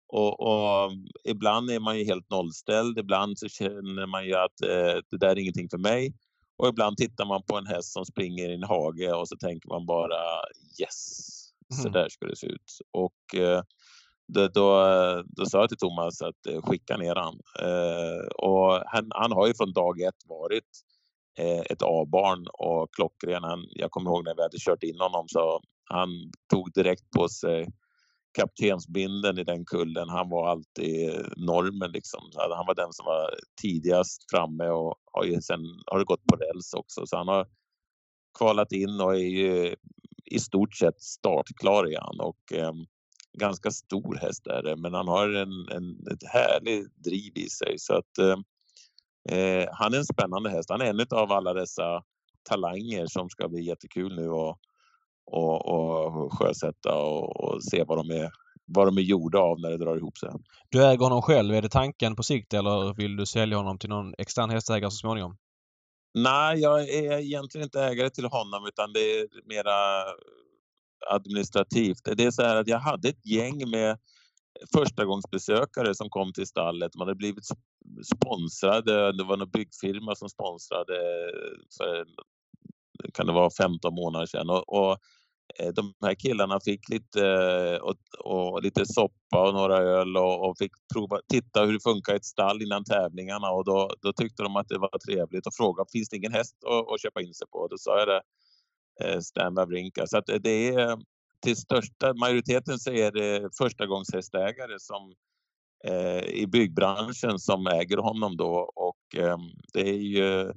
Och, och, eh, ibland är man ju helt nollställd. Ibland så känner man ju att eh, det där är ingenting för mig. Och ibland tittar man på en häst som springer i en hage och så tänker man bara yes, så mm. där ska det se ut. Och eh, då, då, då sa jag till Thomas att eh, skicka ner han. Eh, och han, han har ju från dag ett varit eh, ett A-barn och klockren. Han, jag kommer ihåg när vi hade kört in honom så han tog direkt på sig kaptensbinden i den kullen. Han var alltid normen liksom. Han var den som var tidigast framme och har ju sen har det gått på räls också. Så han har kvalat in och är ju i stort sett startklar igen och eh, ganska stor häst är det, men han har en, en, ett härligt driv i sig. Så att, eh, eh han är en spännande häst. Han är en av alla dessa talanger som ska bli jättekul nu och och, och sjösätta och, och, se vad de, är, vad de är gjorda av när det drar ihop sig.
Du äger honom själv. Är det tanken på sikt eller vill du sälja honom till någon extern hästägare så småningom?
Nej, jag är egentligen inte ägare till honom utan det är mera administrativt. Det är så här att jag hade ett gäng med förstagångsbesökare som kom till stallet. Man hade blivit sponsrade. Det var någon byggfirma som sponsrade för kan det vara 15 månader sedan. Och, och Eh, de här killarna fick lite, eh, och, och, lite soppa och några öl och, och, fick prova, titta hur det funkar i ett stall innan tävlingarna och då, då tyckte de att det var trevligt och frågade finns det ingen häst att, att köpa in sig på. Då sa jag det Eh, Stan Wawrinka. Så att eh, det är till största majoriteten så är det förstagångshästägare som eh, i byggbranschen som äger honom då och eh, det är ju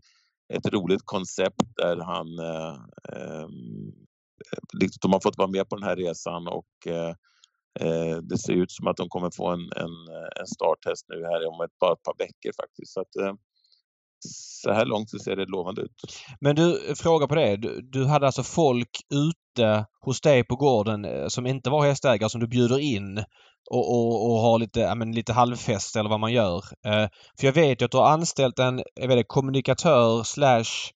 ett roligt koncept där han eh, ehm, Eh, de har fått vara med på den här resan och eh, eh, det ser ut som att de kommer få en, en, en starthäst nu här om ett, bara ett par veckor faktiskt. Så att, eh, så här långt så ser det lovande ut.
Men du, fråga på det. Du, du, hade alltså folk ute hos dig på gården som inte var hästägare som du bjuder in och, och, och har lite, ja, men lite halvfest eller vad man gör. Eh, för jag vet ju att du har anställt en jag vet, kommunikatör slash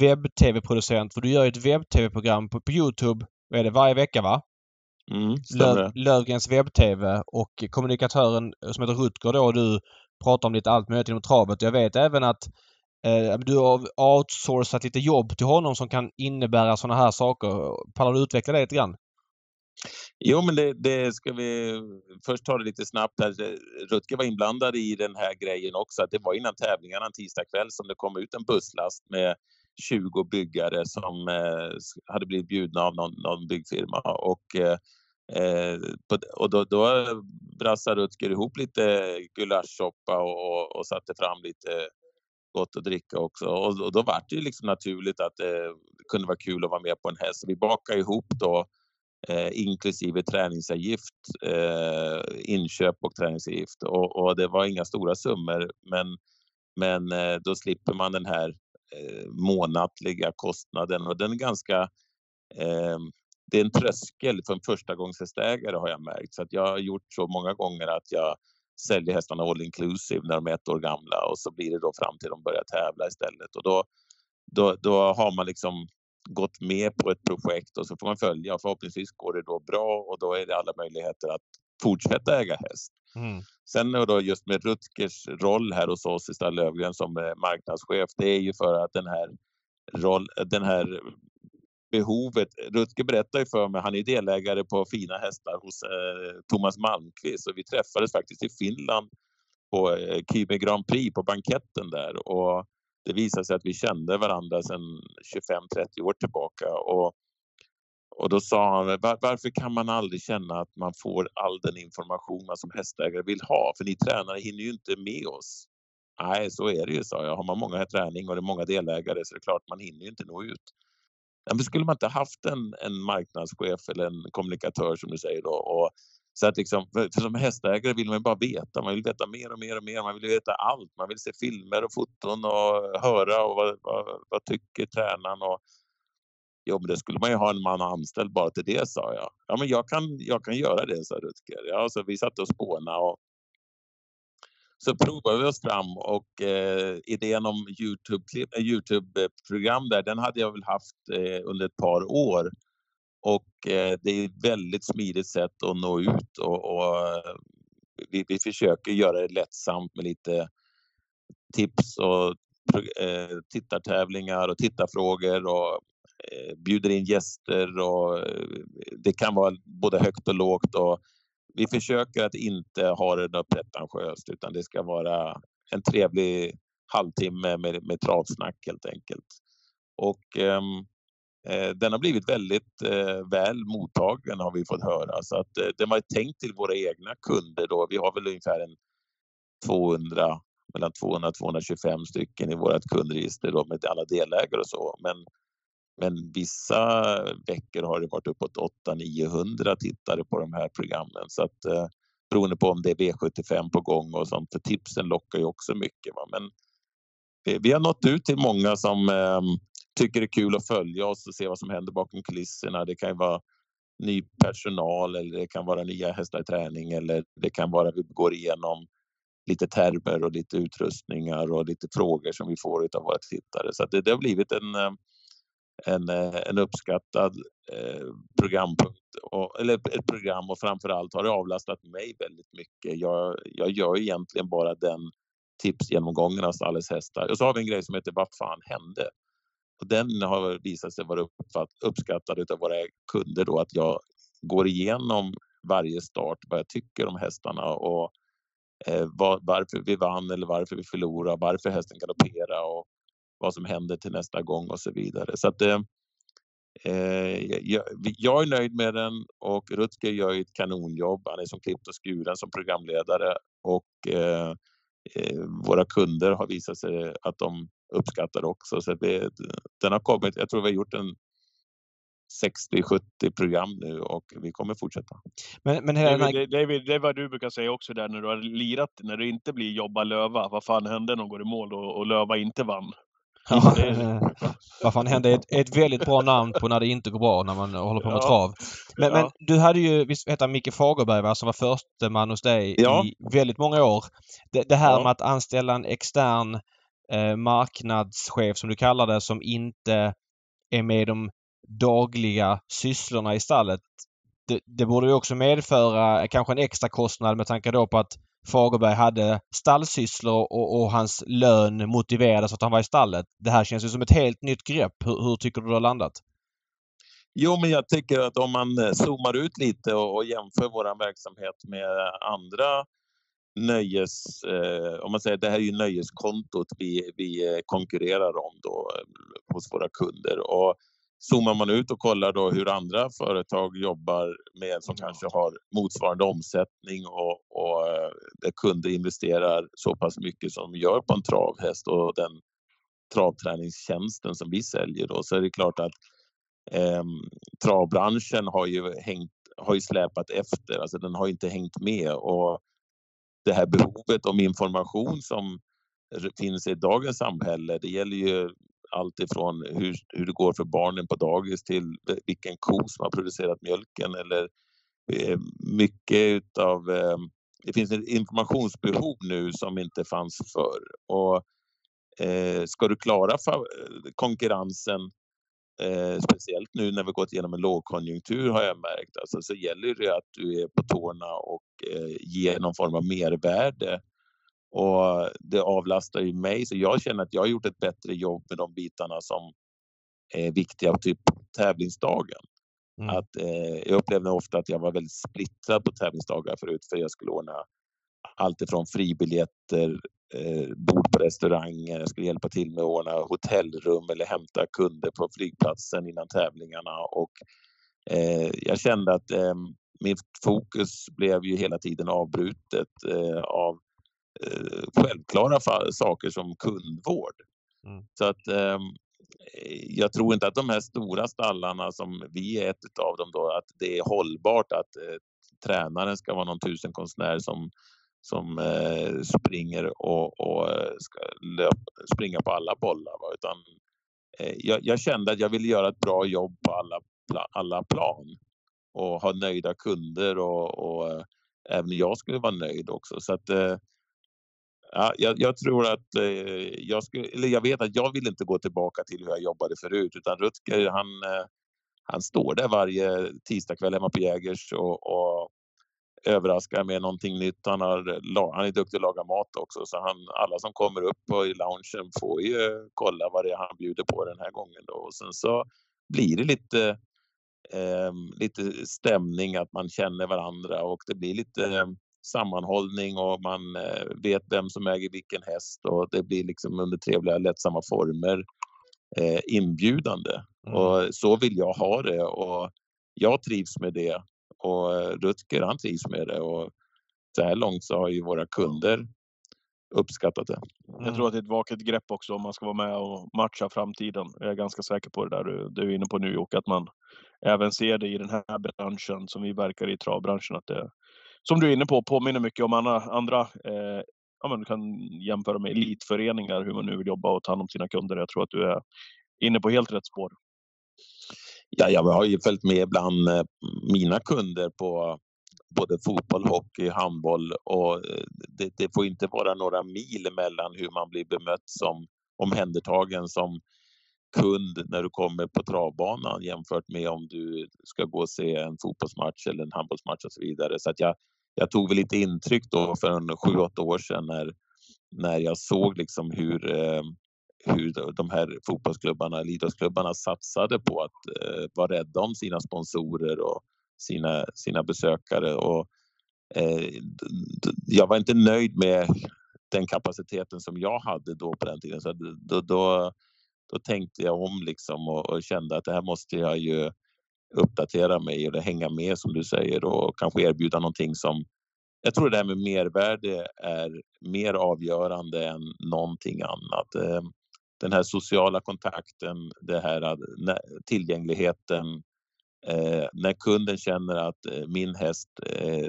webb-tv-producent. För du gör ett webb-tv-program på, på Youtube vad är det, varje vecka va?
Mm,
Löv, Lövgrens webb-tv och kommunikatören som heter Rutger då och du pratar om lite allt möjligt inom travet. Jag vet även att eh, du har outsourcat lite jobb till honom som kan innebära sådana här saker. Pallar du utveckla det lite grann?
Jo, men det, det, ska vi först ta det lite snabbt. Här. Rutger var inblandad i den här grejen också. Det var innan tävlingarna en tisdag kväll som det kom ut en busslast med 20 byggare som eh, hade blivit bjudna av någon, någon byggfirma. Och eh, eh och då, då brassade Rutger ihop lite gulaschsoppa och, och satte fram lite gott att dricka också. Och, och då var det ju liksom naturligt att eh, det kunde vara kul att vara med på en häst. Vi bakade ihop då eh, inklusive träningsavgift, eh, inköp och träningsavgift. Och, och, det var inga stora summor men, men eh, då slipper man den här Eh, månatliga kostnaden och den är ganska eh, det är en tröskel för en förstagångshästägare har jag märkt. Så att jag har gjort så många gånger att jag säljer hästarna all inclusive när de är ett år gamla och så blir det då fram till de börjar tävla istället. Och då, då, då har man liksom gått med på ett projekt och så får man följa och förhoppningsvis går det då bra och då är det alla möjligheter att fortsätta äga häst. Mm. Sen då just med Rutgers roll här hos oss i Stall Löfgren som eh, marknadschef, det är ju för att den här, roll, den här behovet. Rutger berättar ju för mig, han är delägare på fina hästar hos eh, Thomas Malmqvist och vi träffades faktiskt i Finland på eh, Kyme Grand Prix på banketten där och det visade sig att vi kände varandra sedan 25-30 år tillbaka och, och då sa han, Var, varför kan man aldrig känna att man får all den information man som hästägare vill ha? För ni tränare hinner ju inte med oss. Nej, så är det ju, sa jag. Har man många träning och det är många delägare så är det klart man hinner ju inte nå ut. Men skulle man inte haft en, en marknadschef eller en kommunikatör som du säger då? Och, så att liksom, för som hästägare vill man bara veta, man vill veta mer och mer och mer, man vill veta allt. Man vill se filmer och foton och höra och vad, vad, vad tycker tränaren och Jo, men det skulle man ju ha en man anställd bara till det, sa jag. Ja, men jag kan, jag kan göra det, sa Rutger. Ja, så vi satt och spånade och så provade vi oss fram och eh, idén om Youtube-program Youtube där, den hade jag väl haft eh, under ett par år. Och eh, det är ett väldigt smidigt sätt att nå ut och, och eh, vi, vi försöker göra det lättsamt med lite tips och eh, tittartävlingar och tittarfrågor och Eh, bjuder in gäster och eh, det kan vara både högt och lågt och vi försöker att inte ha det något pretentiöst utan det ska vara en trevlig halvtimme med, med travsnack helt enkelt. Och ehm, eh, den har blivit väldigt eh, väl mottagen har vi fått höra så att eh, den var tänkt till våra egna kunder då. Vi har väl ungefär en 200 mellan 200 och 225 stycken i vårt kundregister då med alla delägare och så. Men men vissa veckor har det varit uppåt 800-900 tittare på de här programmen. Så att, eh, beroende på om det är V75 på gång och sånt. För tipsen lockar ju också mycket. Va? Men vi, vi har nått ut till många som eh, tycker det är kul att följa oss och se vad som händer bakom kulisserna. Det kan ju vara ny personal eller det kan vara nya hästar i träning eller det kan vara vi går igenom lite termer och lite utrustningar och lite frågor som vi får av våra tittare. Så det, det har blivit en eh, en, eh, en uppskattad eh, programpunkt, och, eller ett program och framförallt har det avlastat mig väldigt mycket. Jag, jag gör egentligen bara den tipsgenomgången av Stalles hästar. Och så har vi en grej som heter Vad fan hände? Och den har visat sig vara uppskattad av våra kunder då att jag går igenom varje start vad jag tycker om hästarna och eh, var, varför vi vann eller varför vi förlorade, varför hästen galopperade och vad som händer till nästa gång och så vidare. Så att, eh, eh jag, jag, är nöjd med den och Rutger gör ett kanonjobb. Han är som klippt och skuren som programledare och eh, eh, våra kunder har visat sig att de uppskattar också. Så det, den har kommit, jag tror vi har gjort en 60-70 program nu och vi kommer fortsätta.
Men, men här... det, det, det, är vad du brukar säga också där när du har lirat, när det inte blir jobba Löva. Vad fan hände när de går i mål och, och Löva inte vann?
Ja, vad fan händer? Ett, ett väldigt bra namn på när det inte går bra när man håller på med ja. trav. Men, ja. men, du hade ju, visst heter Micke Fagerberg va, som var förste man hos dig ja. i väldigt många år. Det, det här med att anställa en extern eh, marknadschef som du kallar det som inte är med de dagliga sysslorna i stallet. Det, det borde ju också medföra kanske en extra kostnad med tanke då på att Fagerberg hade stallsysslor och, och, hans lön motiverades att han var i stallet. Det här känns ju som ett helt nytt grepp. Hur, hur tycker du det har landat?
Jo, men jag tycker att om man eh, zoomar ut lite och, och jämför vår verksamhet med andra nöjes... Eh, om man säger det här är ju nöjeskontot vi, vi eh, konkurrerar om då eh, hos våra kunder. Och zoomar man ut och kollar då hur andra företag jobbar med som kanske har motsvarande omsättning och, och eh, där kunder investerar så pass mycket som de gör på en travhäst och den travträningstjänsten som vi säljer då så är det klart att eh, travbranschen har ju, hängt, har ju släpat efter, alltså den har inte hängt med och det här behovet om information som finns i dagens samhälle, det gäller ju allt ifrån hur, hur det går för barnen på dagis till vilken ko som har producerat mjölken eller eh, mycket utav eh, det finns ett informationsbehov nu som inte fanns förr. Och, eh, ska du klara konkurrensen, eh, speciellt nu när vi gått igenom en lågkonjunktur har jag märkt, alltså, så gäller det att du är på tårna och eh, ger någon form av mervärde. Och det avlastar ju mig, så jag känner att jag har gjort ett bättre jobb med de bitarna som är viktiga, typ tävlingsdagen. Mm. Att, eh, jag upplevde ofta att jag var väldigt splittrad på tävlingsdagar förut för jag skulle ordna allt ifrån fribiljetter, eh, bord på restauranger, jag skulle hjälpa till med att ordna hotellrum eller hämta kunder på flygplatsen innan tävlingarna och eh, jag kände att eh, mitt fokus blev ju hela tiden avbrutet eh, av självklara saker som kundvård. Mm. Så att ehm, jag tror inte att de här stora stallarna som vi är ett av dem då, att det är hållbart att eh, tränaren ska vara någon tusenkonstnär som, som eh, springer och, och eh, ska löp, springa på alla bollar. Va? Utan, eh, jag, jag, kände att jag ville göra ett bra jobb på alla, alla plan och ha nöjda kunder och, och eh, även jag skulle vara nöjd också. Så att, eh, Ja, jag, jag, tror att eh, jag, skulle, eller jag vet att jag vill inte gå tillbaka till hur jag jobbade förut utan Rutger han, eh, han står där varje tisdagkväll hemma på Jägers och, och överraskar med någonting nytt. Han, har, han är duktig att laga mat också så han, alla som kommer upp på, i loungen får ju kolla vad det är han bjuder på den här gången. Då. Och sen så blir det lite, eh, lite stämning att man känner varandra och det blir lite eh, sammanhållning och man eh, vet vem som äger vilken häst och det blir liksom under trevliga lättsamma former eh, inbjudande. Mm. Och så vill jag ha det och jag trivs med det och Rutger han trivs med det och så här långt så har ju våra kunder uppskattat det.
Mm. Jag tror att det är ett vaket grepp också om man ska vara med och matcha framtiden. Jag är ganska säker på det där du, du är inne på nu och att man även ser det i den här branschen som vi verkar i travbranschen att det, som du är inne på, påminner mycket om andra, andra eh, ja, man kan jämföra med elitföreningar, hur man nu vill jobba och ta hand om sina kunder. Jag tror att du är inne på helt rätt spår.
Ja, jag har ju följt med bland eh, mina kunder på både fotboll, hockey, handboll och eh, det, det, får inte vara några mil mellan hur man blir bemött som omhändertagen som kund när du kommer på travbanan jämfört med om du ska gå och se en fotbollsmatch eller en handbollsmatch och så vidare. Så att jag, jag tog väl lite intryck då för en sju, åtta år sedan när, när jag såg liksom hur, eh, hur de här fotbollsklubbarna, idrottsklubbarna satsade på att eh, vara rädda om sina sponsorer och sina, sina besökare. Och, eh, jag var inte nöjd med den kapaciteten som jag hade då på den tiden. Så då, då, då tänkte jag om liksom och, och, kände att det här måste jag ju uppdatera mig eller hänga med som du säger och kanske erbjuda någonting som jag tror det här med mervärde är mer avgörande än någonting annat. Eh, den här sociala kontakten, det här tillgängligheten. Eh, när kunden känner att eh, min häst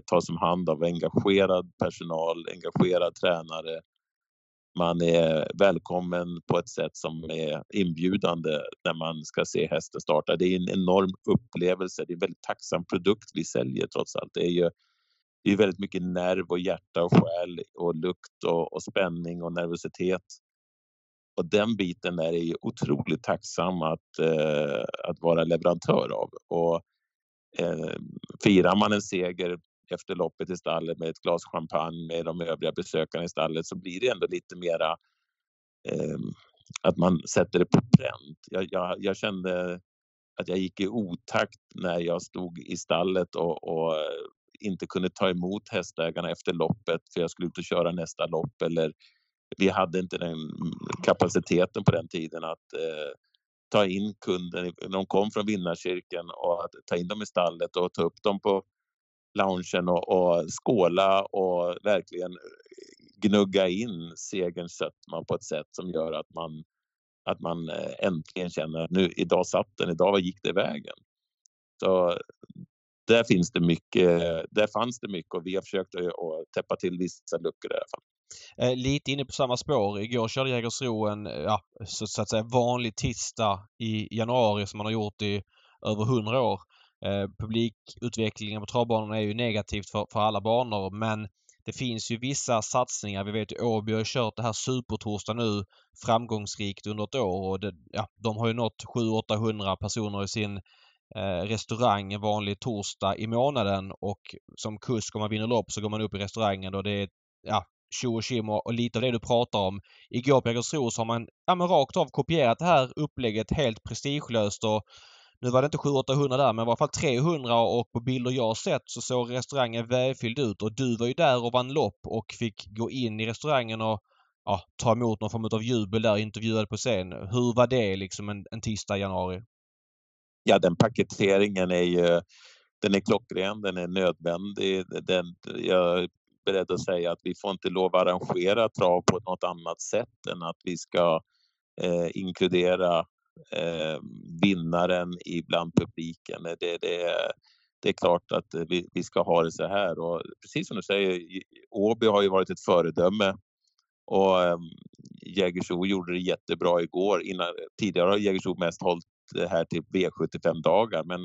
tas om hand av engagerad personal, engagerad tränare man är välkommen på ett sätt som är inbjudande när man ska se hästen starta. Det är en enorm upplevelse. Det är en väldigt tacksam produkt vi säljer trots allt. Det är ju det är väldigt mycket nerv och hjärta och själ och lukt och, och spänning och nervositet. Och den biten är ju otroligt tacksam att, eh, att vara leverantör av. Och eh, firar man en seger efter loppet i stallet med ett glas champagne med de övriga besökarna i stallet så blir det ändå lite mera eh, att man sätter det på pränt. Jag, jag, jag, kände att jag gick i otakt när jag stod i stallet och, och eh, inte kunde ta emot hästägarna efter loppet för jag skulle ut och köra nästa lopp eller vi hade inte den kapaciteten på den tiden att eh, ta in kunden, de kom från vinnarcirkeln och att ta in dem i stallet och ta upp dem på loungen och, och skåla och verkligen gnugga in segerns sötma på ett sätt som gör att man att man eh, äntligen känner att nu, idag satt den, idag vad gick det vägen? Så där finns det mycket, där fanns det mycket och vi har försökt att täppa till vissa luckor i alla fall.
Eh, lite inne på samma spår. Igår körde Jägersro en ja, så, så, att säga vanlig tisdag i januari som man har gjort i över hundra år. Eh, publikutvecklingen på travbanorna är ju negativt för, för alla banor men det finns ju vissa satsningar. Vi vet ju Åby har kört det här Supertorsdag nu framgångsrikt under ett år och det, ja, de har ju nått 700-800 personer i sin eh, restaurang en vanlig torsdag i månaden och som kusk om man vinner lopp så går man upp i restaurangen och det är ja, tjo och tjim och, och lite av det du pratar om. Igår på Jägersro så har man ja, men rakt av kopierat det här upplägget helt prestigelöst och nu var det inte 700-800 där men i alla fall 300 och på bilder jag sett så såg restaurangen välfylld ut och du var ju där och vann lopp och fick gå in i restaurangen och ja, ta emot någon form av jubel där intervjuad på scen. Hur var det liksom en, en tisdag i januari?
Ja, den paketeringen är ju den är klockren, den är nödvändig. Den, jag är beredd att säga att vi får inte lov att arrangera trav på något annat sätt än att vi ska eh, inkludera eh, vinnaren ibland publiken. Det, det, det är klart att vi, vi, ska ha det så här och precis som du säger, Åby har ju varit ett föredöme och eh, Jägersro gjorde det jättebra igår. Innan, tidigare har Jägersro mest hållit det här till V75 dagar men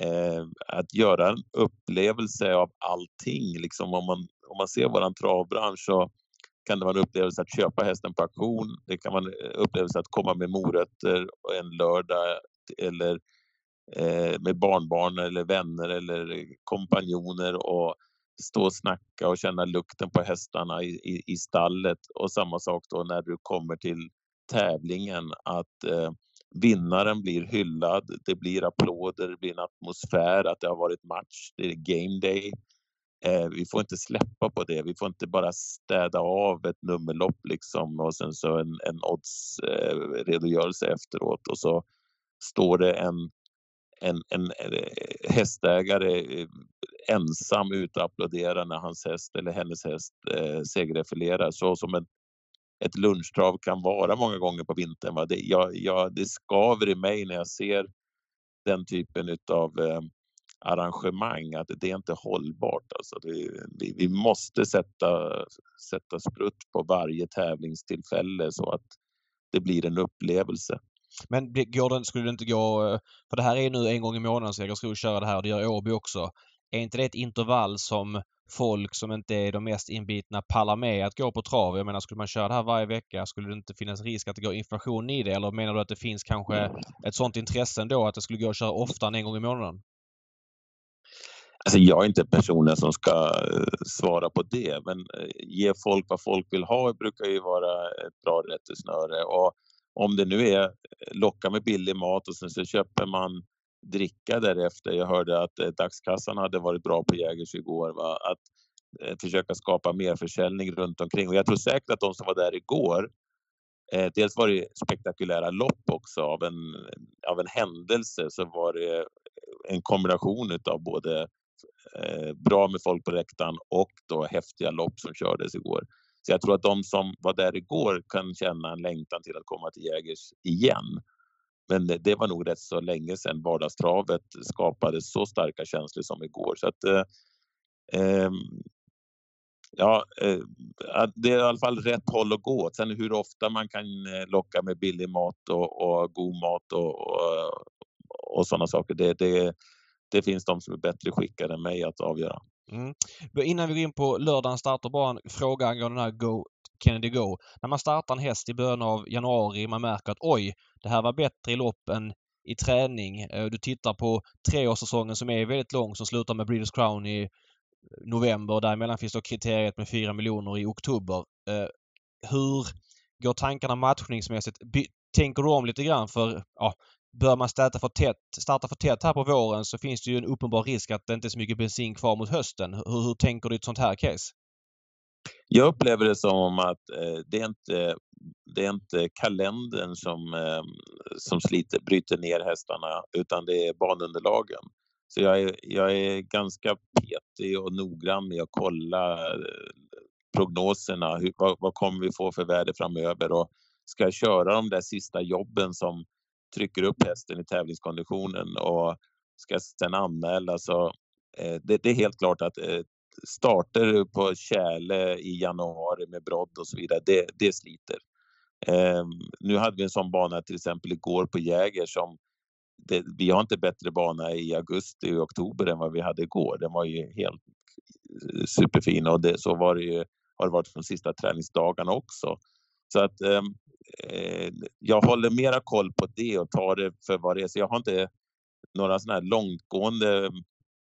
eh, att göra en upplevelse av allting, liksom om man, om man ser våran travbransch så kan det vara en upplevelse att köpa hästen på auktion. Det kan vara en upplevelse att komma med morötter en lördag eller eh, med barnbarn eller vänner eller kompanjoner och stå och snacka och känna lukten på hästarna i, i, i stallet. Och samma sak då när du kommer till tävlingen att eh, vinnaren blir hyllad, det blir applåder, det blir en atmosfär, att det har varit match, det är game day. Eh, vi får inte släppa på det. Vi får inte bara städa av ett nummerlopp liksom och sen så en, en oddsredogörelse eh, efteråt och så står det en, en, en, eh, hästägare eh, ensam ute och applåderar när hans häst eller hennes häst eh, segerrefilerar. Så som en, ett lunchtrav kan vara många gånger på vintern. Va? Det, jag, jag, det skaver i mig när jag ser den typen av eh, arrangemang att det är inte hållbart. Alltså det, vi, vi, måste sätta, sätta sprutt på varje tävlingstillfälle så att det blir en upplevelse.
Men går det, skulle det inte gå, eh, för det här är nu en gång i månaden så Jägersro köra det här och det gör Åby också. Är inte det ett intervall som folk som inte är de mest inbitna pallar med att gå på trav? Jag menar, skulle man köra det här varje vecka, skulle det inte finnas risk att det går inflation i det? Eller menar du att det finns kanske ett sånt intresse ändå att det skulle gå att köra oftare än en gång i månaden?
Alltså jag är inte personen som ska eh, svara på det, men eh, ge folk vad folk vill ha brukar ju vara ett bra rättesnöre. Och om det nu är eh, locka med billig mat och sen så köper man dricka därefter. Jag hörde att dagskassan hade varit bra på Jägers igår. Va? Att försöka skapa mer försäljning runt omkring. Och jag tror säkert att de som var där igår Eh, dels var det spektakulära lopp också av en, av en händelse så var det en kombination av både Eh, bra med folk på läktaren och då häftiga lopp som kördes igår. Så jag tror att de som var där igår kan känna en längtan till att komma till Jägers igen. Men det var nog rätt så länge sedan vardagstravet skapade så starka känslor som igår. Så att, eh, ehm, ja, eh, det är i alla fall rätt håll att gå. Sen hur ofta man kan eh, locka med billig mat och, och god mat och, och, och sådana saker, det, det, det finns de som är bättre skickade än mig att avgöra.
Mm. Innan vi går in på lördagens starter, bara en fråga angående den här Go Kennedy Go. När man startar en häst i början av januari, man märker att oj, det här var bättre i lopp än i träning. Eh, du tittar på treårssäsongen som är väldigt lång som slutar med Breeders Crown i eh, november. Däremellan finns då kriteriet med 4 miljoner i oktober. Eh, hur går tankarna matchningsmässigt? Tänker du om lite grann för ja, bör man starta för, tätt, starta för tätt här på våren så finns det ju en uppenbar risk att det inte är så mycket bensin kvar mot hösten. Hur, hur tänker du i ett sånt här case?
Jag upplever det som att eh, det, är inte, det är inte kalendern som, eh, som sliter, bryter ner hästarna utan det är banunderlagen. Så jag är, jag är ganska petig och noggrann med att kolla eh, prognoserna. Hur, vad, vad kommer vi få för väder framöver? Och ska köra de där sista jobben som trycker upp hästen i tävlingskonditionen och ska sedan anmäla så eh, det, det, är helt klart att eh, starter på Kärle i januari med brodd och så vidare, det, det sliter. Eh, nu hade vi en sån bana till exempel igår på Jäger som det, vi har inte bättre bana i augusti och oktober än vad vi hade igår. Den var ju helt eh, superfin och det, så var det ju, har det varit de sista träningsdagarna också. Så att ehm, eh, jag håller mera koll på det och tar det för vad det är. Så jag har inte några sådana här långtgående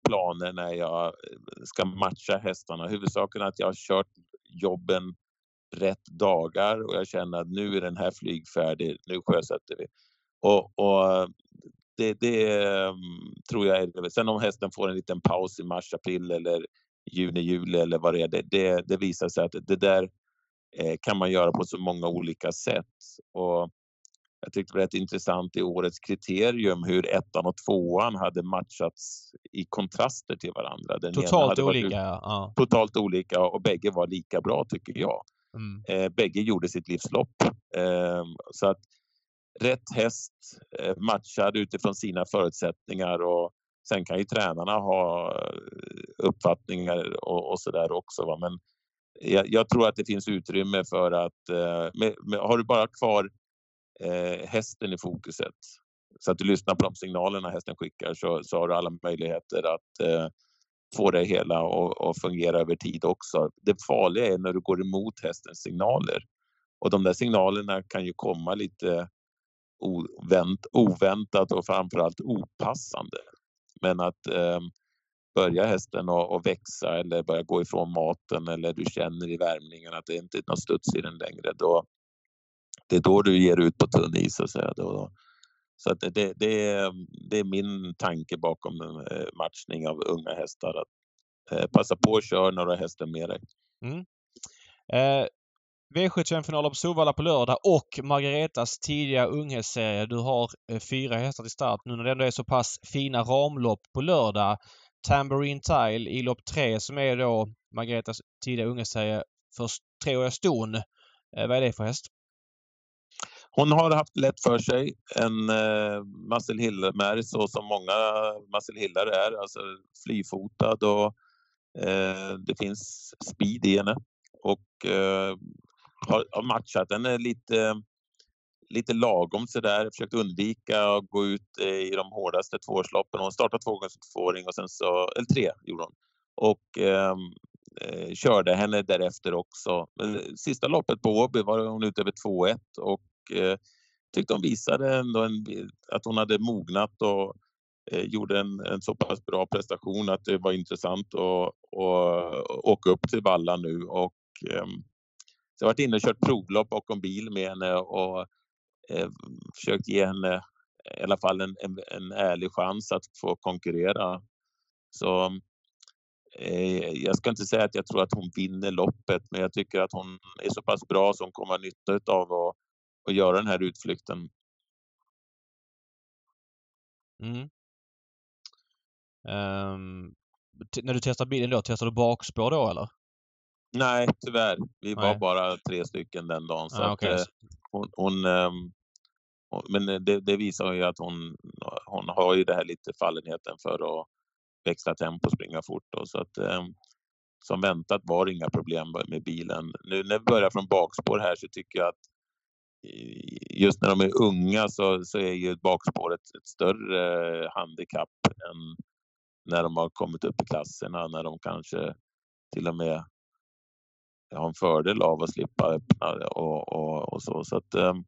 planer när jag eh, ska matcha hästarna. Huvudsaken är att jag har kört jobben rätt dagar och jag känner att nu är den här flygfärdig, nu sjösätter vi. Och, och det, det mm, tror jag är Sen om hästen får en liten paus i mars, april eller juni, juli eller vad det är, det, det, det visar sig att det där eh, kan man göra på så många olika sätt. Och jag tyckte det var rätt intressant i årets kriterium hur ettan och tvåan hade matchats i kontraster till varandra.
Den totalt olika. Ja.
Totalt olika och bägge var lika bra tycker jag. Mm. Eh, bägge gjorde sitt livslopp. Eh, så att rätt häst eh, matchad utifrån sina förutsättningar och sen kan ju tränarna ha eh, uppfattningar och, och så där också. Va? Men jag, jag, tror att det finns utrymme för att eh, med, med, har du bara kvar eh, hästen i fokuset så att du lyssnar på de signalerna hästen skickar så, så har du alla möjligheter att eh, få det hela att fungera över tid också. Det farliga är när du går emot hästens signaler och de där signalerna kan ju komma lite ovänt, oväntat och framförallt opassande. Men att eh, börjar hästen att växa eller börjar gå ifrån maten eller du känner i värmningen att det inte är någon studs i den längre, då, det är då du ger ut på tunn is. Så, säga. Då, så att det, det, är, det är min tanke bakom eh, matchning av unga hästar. Att eh, passa på att köra när du har hästen med dig.
Mm. Eh, V75-finalen på Solvalla på lördag och Margaretas tidiga unghästserie. Du har eh, fyra hästar till start nu när det ändå är så pass fina ramlopp på lördag. Tambourine Tile i lopp tre som är då Margaretas tidiga unghästserie för treåriga ston. Eh, vad är det för häst?
Hon har haft lätt för sig. En eh, Muscle Hill-märg så som många Muscle Hillar är. Alltså flyfotad och eh, det finns speed i henne. Och eh, har, har matchat henne lite, lite lagom sådär. Försökt undvika att gå ut eh, i de hårdaste tvåårsloppen. Hon startade två gånger som tvååring och sen så, eller tre gjorde hon. Och ehm, eh, körde henne därefter också. Men eh, Sista loppet på Åby var hon ute över 2-1 och eh, tyckte hon visade ändå en, att hon hade mognat och eh, gjorde en, en så pass bra prestation att det var intressant att, att åka upp till Valla nu och eh, jag har varit inne och kört provlopp bakom bil med henne och eh, försökt ge henne i alla fall en, en, en ärlig chans att få konkurrera. Så eh, jag ska inte säga att jag tror att hon vinner loppet, men jag tycker att hon är så pass bra som kommer ha nytta av att, att göra den här utflykten.
Mm. Um, när du testar bilen då, testar du bakspår då eller?
Nej, tyvärr. Vi var bara tre stycken den dagen. Så ah, okay. att, eh, hon, hon, ehm, hon, men eh, det, det, visar ju att hon, hon har ju det här lite fallenheten för att växla tempo och springa fort. Då, så att, ehm, som väntat var det inga problem med bilen. Nu när vi börjar från bakspår här så tycker jag att just när de är unga så, så är ju bakspåret ett större handikapp än när de har kommit upp i klasserna, när de kanske till och med har en fördel av att slippa öppna och, och, och så. så att, ehm,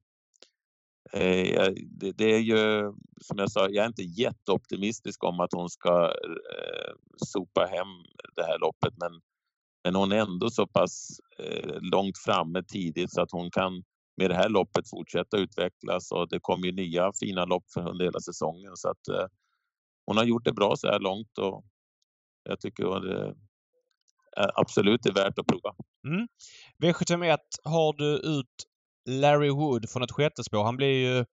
eh, det, det, är ju som jag sa, jag är inte jätteoptimistisk om att hon ska eh, sopa hem det här loppet men, men hon är ändå så pass eh, långt framme tidigt så att hon kan med det här loppet fortsätta utvecklas och det kommer ju nya fina lopp för under hela säsongen så att eh, hon har gjort det bra så här långt och jag tycker det eh, absolut är värt att prova.
Mm. V751 har du ut Larry Wood från ett sjätte spår. Han blev ju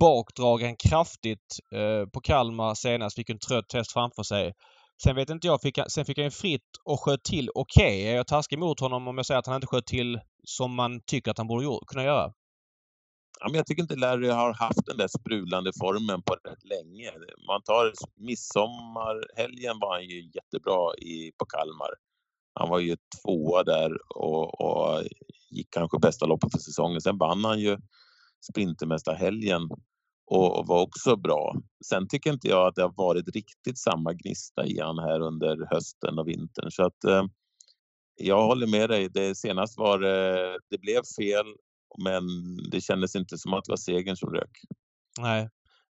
bakdragen kraftigt eh, på Kalmar senast. Fick en trött häst framför sig. Sen vet inte jag, fick han, sen fick han ju fritt och sköt till okej. Okay. Är jag taskig mot honom om jag säger att han inte sköt till som man tycker att han borde kunna göra?
ja, men jag tycker inte Larry har haft den där sprudlande formen på rätt länge. Man tar midsommarhelgen var han ju jättebra i, på Kalmar. Han var ju tvåa där och, och gick kanske bästa loppet för säsongen. Sen vann han ju Sprintermästarhelgen och, och var också bra. Sen tycker inte jag att det har varit riktigt samma gnista i han här under hösten och vintern. Så att eh, jag håller med dig. Det, senast var det, det blev fel men det kändes inte som att det var segern som rök.
Nej.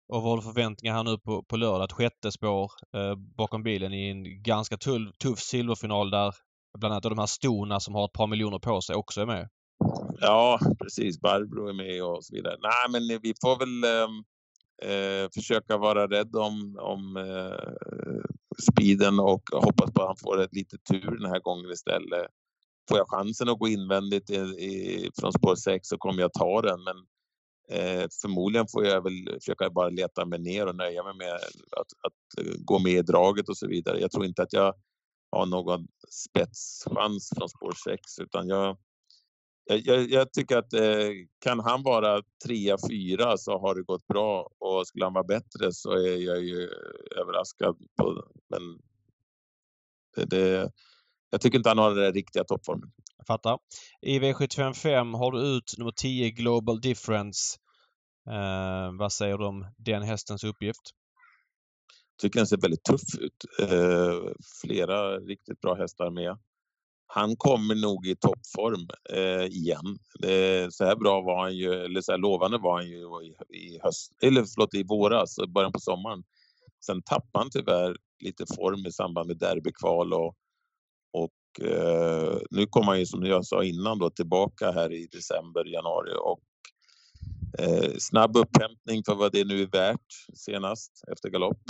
Och vad har du förväntningar här nu på, på lördag? Ett sjätte spår eh, bakom bilen i en ganska tull, tuff silverfinal där bland annat de här storna som har ett par miljoner på sig också är med.
Ja, precis. Barbro är med och så vidare. Nej, men vi får väl ehm, eh, försöka vara rädd om, om eh, speeden och hoppas på att han får ett lite tur den här gången istället. Får jag chansen att gå invändigt i, i, från spår 6 så kommer jag ta den. Men eh, förmodligen får jag väl försöka bara leta mig ner och nöja mig med att, att gå med i draget och så vidare. Jag tror inte att jag ha någon spetschans från spår 6 utan jag, jag, jag, tycker att eh, kan han vara trea, fyra så har det gått bra och skulle han vara bättre så är jag ju överraskad. På, men det, det, jag tycker inte han har den där riktiga toppformen.
Jag fattar. I V755 har du ut nummer 10 Global Difference. Eh, vad säger du om den hästens uppgift?
Tycker den ser väldigt tuff ut. Eh, flera riktigt bra hästar med. Han kommer nog i toppform eh, igen. Eh, så här bra var han ju, eller så här lovande var han ju i, i höst, eller förlåt i våras, början på sommaren. Sen tappade han tyvärr lite form i samband med derbykval och och eh, nu kommer han ju som jag sa innan då tillbaka här i december, januari och eh, snabb upphämtning för vad det nu är värt senast efter galopp.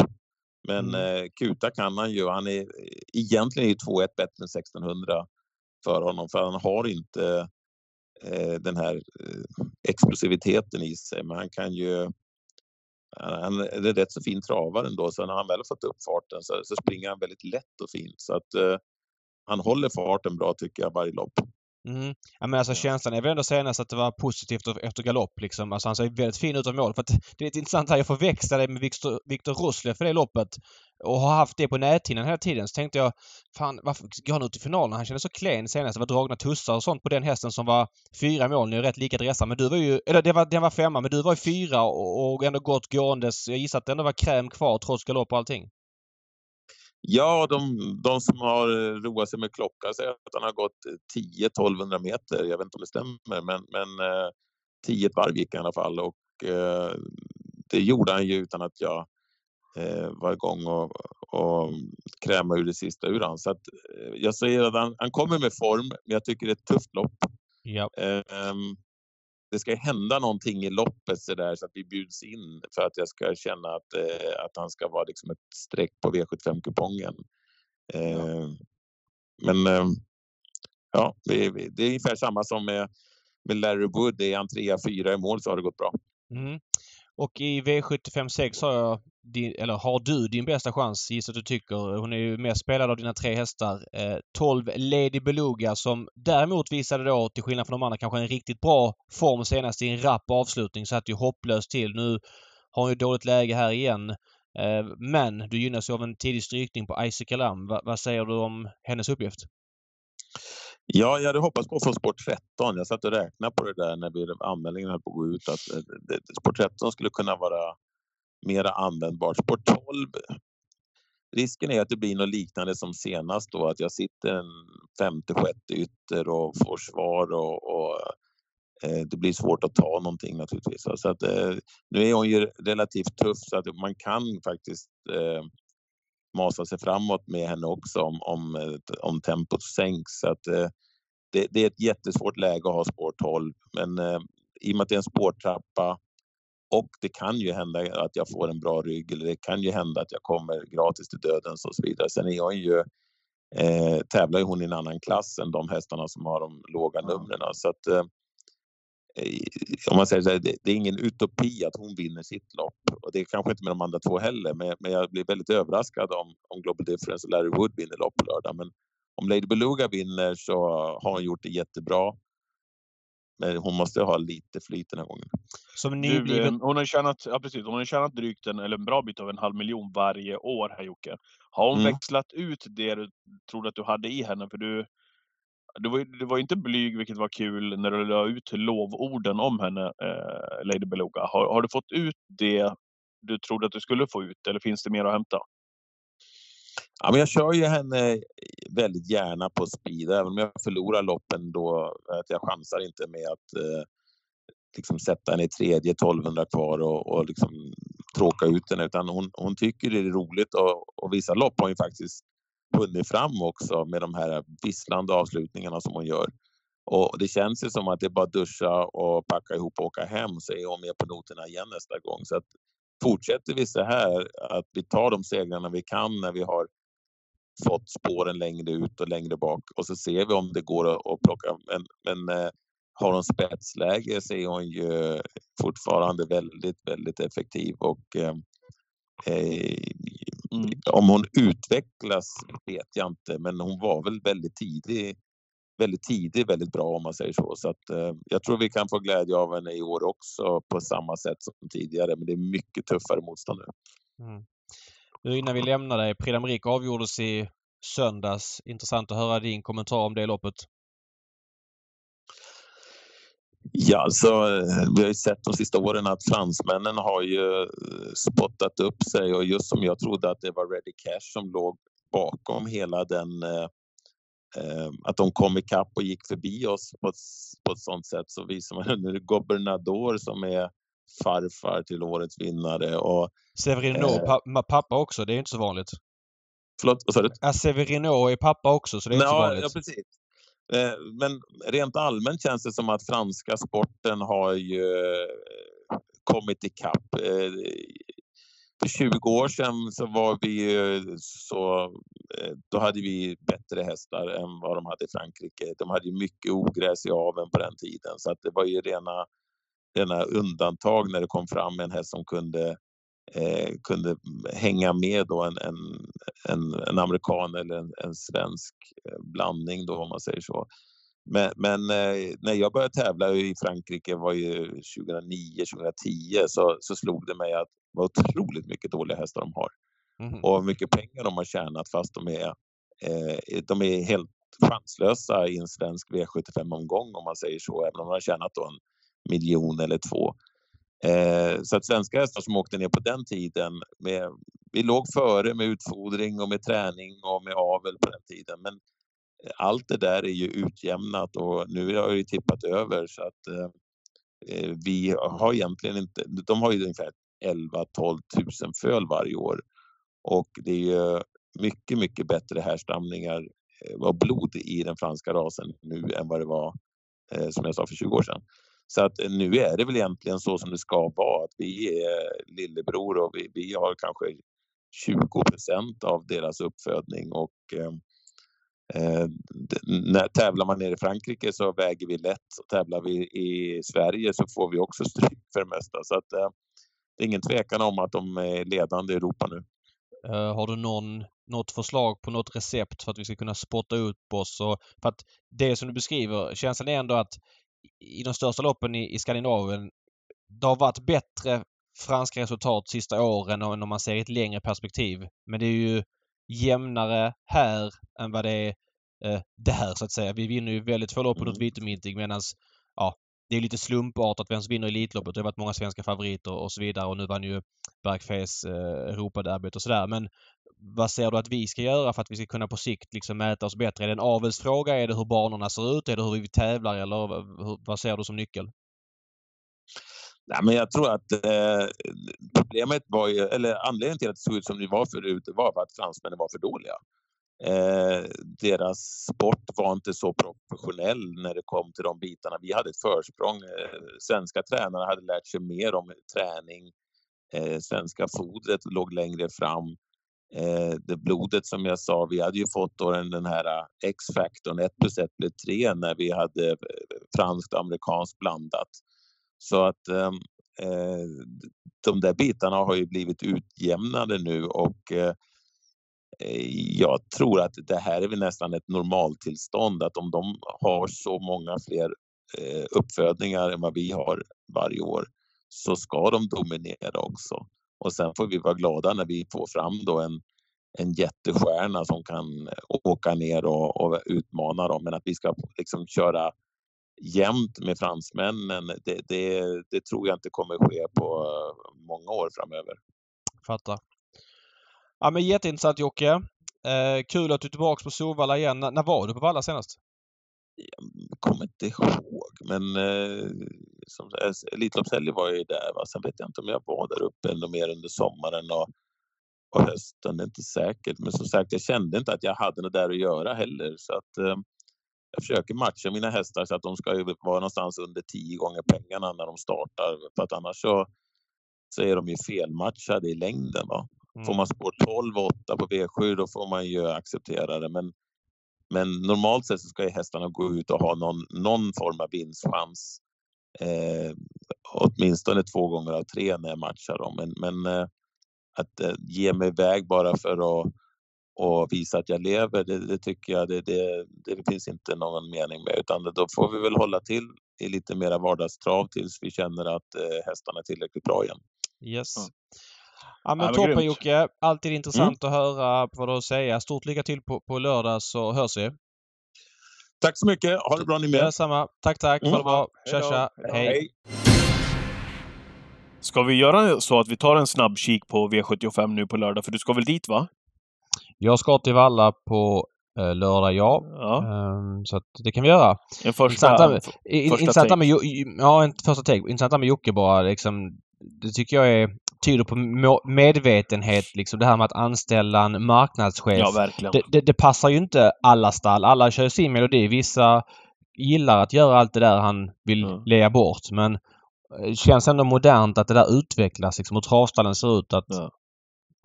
Men mm. eh, kuta kan han ju. Han är egentligen är 2-1 bättre än 1600 för honom för han har inte eh, den här eh, explosiviteten i sig. Men han kan ju han är rätt så fin travare ändå, så när han väl fått upp farten så, så springer han väldigt lätt och fint. Så att, eh, han håller farten bra tycker jag varje lopp.
Mm. Ja, men alltså känslan är väl ändå senast att det var positivt efter galopp liksom. Alltså han ser väldigt fin ut av mål. För att det är lite intressant här. Jag förväxlade med Viktor, Viktor för det loppet. Och har haft det på näthinnan hela tiden. Så tänkte jag, fan varför går han ut i finalen? Han kändes så klen senast. Det var dragna tussar och sånt på den hästen som var fyra mål. Nu är rätt lika dressad. Men du var ju, eller det var, den var femma, men du var ju fyra och, och ändå gått gåendes. Jag gissar att det ändå var kräm kvar trots galopp och allting.
Ja, de, de som har roat sig med klockan säger att han har gått 10-1200 meter. Jag vet inte om det stämmer, men, men eh, 10 varv gick i alla fall och eh, det gjorde han ju utan att jag eh, var igång och, och kräma ur det sista ur han. Så att, eh, jag säger att han, han kommer med form, men jag tycker det är ett tufft lopp.
Ja.
Ehm, det ska hända någonting i loppet så, där, så att vi bjuds in för att jag ska känna att, eh, att han ska vara liksom ett streck på V75-kupongen. Eh, men eh, ja, det, det, är ungefär samma som med, med Larry Wood. Är han trea, fyra i mål så har det gått bra.
Mm. Och i V75 6 har jag din, eller har du din bästa chans gissar du tycker. Hon är ju mest spelad av dina tre hästar. Eh, 12 Lady Beluga som däremot visade då till skillnad från de andra kanske en riktigt bra form senast i en rapp avslutning. Satt ju hopplöst till. Nu har hon ju dåligt läge här igen. Eh, men du gynnas ju av en tidig strykning på Isaac Alam. Va, vad säger du om hennes uppgift?
Ja, jag hade hoppats på att få sport 13. Jag satt och räknade på det där när vi, anmälningen höll på att gå ut. Att eh, sport 13 skulle kunna vara mera användbart. Sport 12, risken är att det blir något liknande som senast då, att jag sitter en femte, sjätte ytter och får svar och, och eh, det blir svårt att ta någonting naturligtvis. Så att, eh, nu är hon ju relativt tuff så att man kan faktiskt eh, masa sig framåt med henne också om, om, eh, om tempot sänks. Så att, eh, det, det, är ett jättesvårt läge att ha spår 12 men eh, i och med att det är en spårtrappa och det kan ju hända att jag får en bra rygg eller det kan ju hända att jag kommer gratis till dödens och så vidare. Sen är jag ju, eh, tävlar ju hon i en annan klass än de hästarna som har de låga numren. Så att, eh, om man säger så här, det, det, är ingen utopi att hon vinner sitt lopp. Och det är kanske inte med de andra två heller, men, men jag blir väldigt överraskad om, om Global Difference och Larry Wood vinner lopp på lördag. Men om Lady Beluga vinner så har hon gjort det jättebra. Men hon måste ha lite flyt den här gången.
Som nybliven... Du, hon, har tjänat, ja, precis, hon har tjänat drygt en, eller en bra bit av en halv miljon varje år här Jocke. Har hon mm. växlat ut det du trodde att du hade i henne? För du, du var, du var inte blyg, vilket var kul, när du la ut lovorden om henne, eh, Lady Beluga. Har, har du fått ut det du trodde att du skulle få ut, eller finns det mer att hämta?
Ja, men jag kör ju henne väldigt gärna på speed, även om jag förlorar loppen då. Att jag chansar inte med att eh, liksom sätta henne i tredje, 1200 kvar och, och liksom tråka ut henne. Utan hon, hon tycker det är roligt och, och vissa lopp har hon faktiskt hunnit fram också med de här visslande avslutningarna som hon gör. Och det känns ju som att det är bara att duscha och packa ihop och åka hem så är hon med på noterna igen nästa gång. Så att fortsätter vi så här, att vi tar de segrarna vi kan när vi har fått spåren längre ut och längre bak och så ser vi om det går att plocka. Men, men eh, har hon spetsläge så är hon ju fortfarande väldigt, väldigt effektiv och eh, eh mm. om hon utvecklas vet jag inte, men hon var väl väldigt tidig väldigt tidig, väldigt bra om man säger så. Så att, eh, jag tror vi kan få glädje av henne i år också på samma sätt som tidigare. Men det är mycket tuffare motstånd nu. Mm.
Nu innan vi lämnar dig. Prix d'Amérique avgjordes i söndags. Intressant att höra din kommentar om det loppet.
Ja, alltså, vi har ju sett de sista åren att fransmännen har ju eh, spottat upp sig och just som jag trodde att det var Ready Cash som låg bakom hela den eh, eh att de kom ikapp och gick förbi oss på ett, på ett sånt sätt så visar man nu Gobernador som är farfar till årets vinnare. Och,
Severino eh, pappa också, det är inte så vanligt.
Förlåt, vad sa du?
Ja, Severino är pappa också, så det är inte så vanligt.
Ja, precis. Eh, men rent allmänt känns det som att franska sporten har ju eh, kommit ikapp. Eh, för 20 år sedan så var vi så, då hade vi bättre hästar än vad de hade i Frankrike. De hade mycket ogräs i aveln på den tiden så att det var ju rena, rena undantag när det kom fram en häst som kunde eh, kunde hänga med då en, en, en, en amerikan eller en, en, svensk eh, blandning då om man säger så. Men, men eh, när jag började tävla i Frankrike var ju 2009, 2010 så, så slog det mig att vad otroligt mycket dåliga hästar de har. Mm. Och mycket pengar de har tjänat fast de är, eh, de är helt chanslösa i en svensk V75-omgång om man säger så, även om de har tjänat då en miljon eller två. Eh, så att svenska hästar som åkte ner på den tiden, med, vi låg före med utfodring och med träning och med avel på den tiden. Men eh, allt det där är ju utjämnat och nu har det tippat över så att eh, eh, vi har egentligen inte, de har ju ungefär 11 12 000 föl varje år och det är ju mycket, mycket bättre härstamningar eh, och blod i den franska rasen nu än vad det var, som jag sa, för 20 år sedan. Så att eh, nu är det väl egentligen så som det ska vara, att vi är lillebror och vi, vi har kanske 20 procent av deras uppfödning och eh, eh när tävlar man nere i Frankrike så väger vi lätt. Tävlar vi i Sverige så får vi också stryk för det mesta. Så att, eh, det är ingen tvekan om att de är ledande i Europa nu.
Uh, har du någon, något förslag på något recept för att vi ska kunna spotta upp oss? Och, för att det som du beskriver, känslan är ändå att i de största loppen i, i Skandinavien. Det har varit bättre franska resultat sista åren än om man ser i ett längre perspektiv. Men det är ju jämnare här än vad det är eh, där så att säga. Vi vinner ju väldigt få lopp på något mm. Vitominting medan ja, det är lite slumpartat vem som vinner Elitloppet. Det har varit många svenska favoriter och så vidare och nu vann ju Bergfes eh, Europaderbyt och sådär. Men vad ser du att vi ska göra för att vi ska kunna på sikt liksom mäta oss bättre? Är det en avelsfråga? Är det hur banorna ser ut? Är det hur vi tävlar? Eller vad ser du som nyckel?
Nej, men jag tror att eh, problemet var ju, eller anledningen till att det såg ut som det var förut, var för att fransmännen var för dåliga. Eh, deras sport var inte så professionell när det kom till de bitarna. Vi hade ett försprång. Eh, svenska tränare hade lärt sig mer om träning. Eh, svenska fodret låg längre fram eh, det blodet som jag sa, vi hade ju fått då den, den här eh, X-faktorn, 1 plus 1 blev 3 när vi hade eh, franskt och amerikanskt blandat. Så att ehm, eh, de där bitarna har ju blivit utjämnade nu och eh, Eh, jag tror att det här är väl nästan ett normaltillstånd att om de har så många fler eh, uppfödningar än vad vi har varje år så ska de dominera också. Och sen får vi vara glada när vi får fram då en, en jättestjärna som kan eh, åka ner och, och utmana dem. Men att vi ska liksom köra jämnt med fransmännen, det, det, det tror jag inte kommer ske på många år framöver.
Fattar. Ja men jätteintressant Jocke. Eh, kul att du är tillbaka på Solvalla igen. N när var du på Valla senast?
Jag kommer inte ihåg, men eh, som, eh, Elitloppshelgen var jag ju där. Va? Sen vet jag inte om jag var där uppe ännu mer under sommaren och, och hösten. Det är inte säkert. Men som sagt, jag kände inte att jag hade något där att göra heller. Så att, eh, jag försöker matcha mina hästar så att de ska vara någonstans under tio gånger pengarna när de startar. För att annars så, så är de ju felmatchade i längden. Va? Mm. Får man spår 12 och 8 på V7 då får man ju acceptera det. Men, men normalt sett så ska ju hästarna gå ut och ha någon, någon form av vinstchans. Eh, åtminstone två gånger av tre när jag matchar dem. Men, men eh, att eh, ge mig iväg bara för att och visa att jag lever, det, det tycker jag det, det, det, finns inte någon mening med. Utan då får vi väl hålla till i lite mera vardagstrav tills vi känner att eh, hästarna är tillräckligt bra igen.
Yes. Ja men ja, toppen Jocke! Alltid intressant mm. att höra vad du har att säga. Stort lycka till på, på lördag så hörs vi.
Tack så mycket! Ha det bra ni med!
Detsamma! Tack tack! Mm. Ha det bra! Tja tja! Hej.
Ska vi göra så att vi tar en snabb kik på V75 nu på lördag? För du ska väl dit va?
Jag ska till Valla på eh, lördag, ja. ja. Um, så det kan vi göra.
En första, intressant med,
första intressant med, Ja, en första take. Intressant med Jocke bara liksom. Det tycker jag är, tyder på medvetenhet liksom. Det här med att anställa en marknadschef.
Ja, verkligen.
Det, det, det passar ju inte alla stall. Alla kör sin melodi. Vissa gillar att göra allt det där han vill mm. lea bort. Men det eh, känns ändå modernt att det där utvecklas liksom. Och travstallen ser ut att ja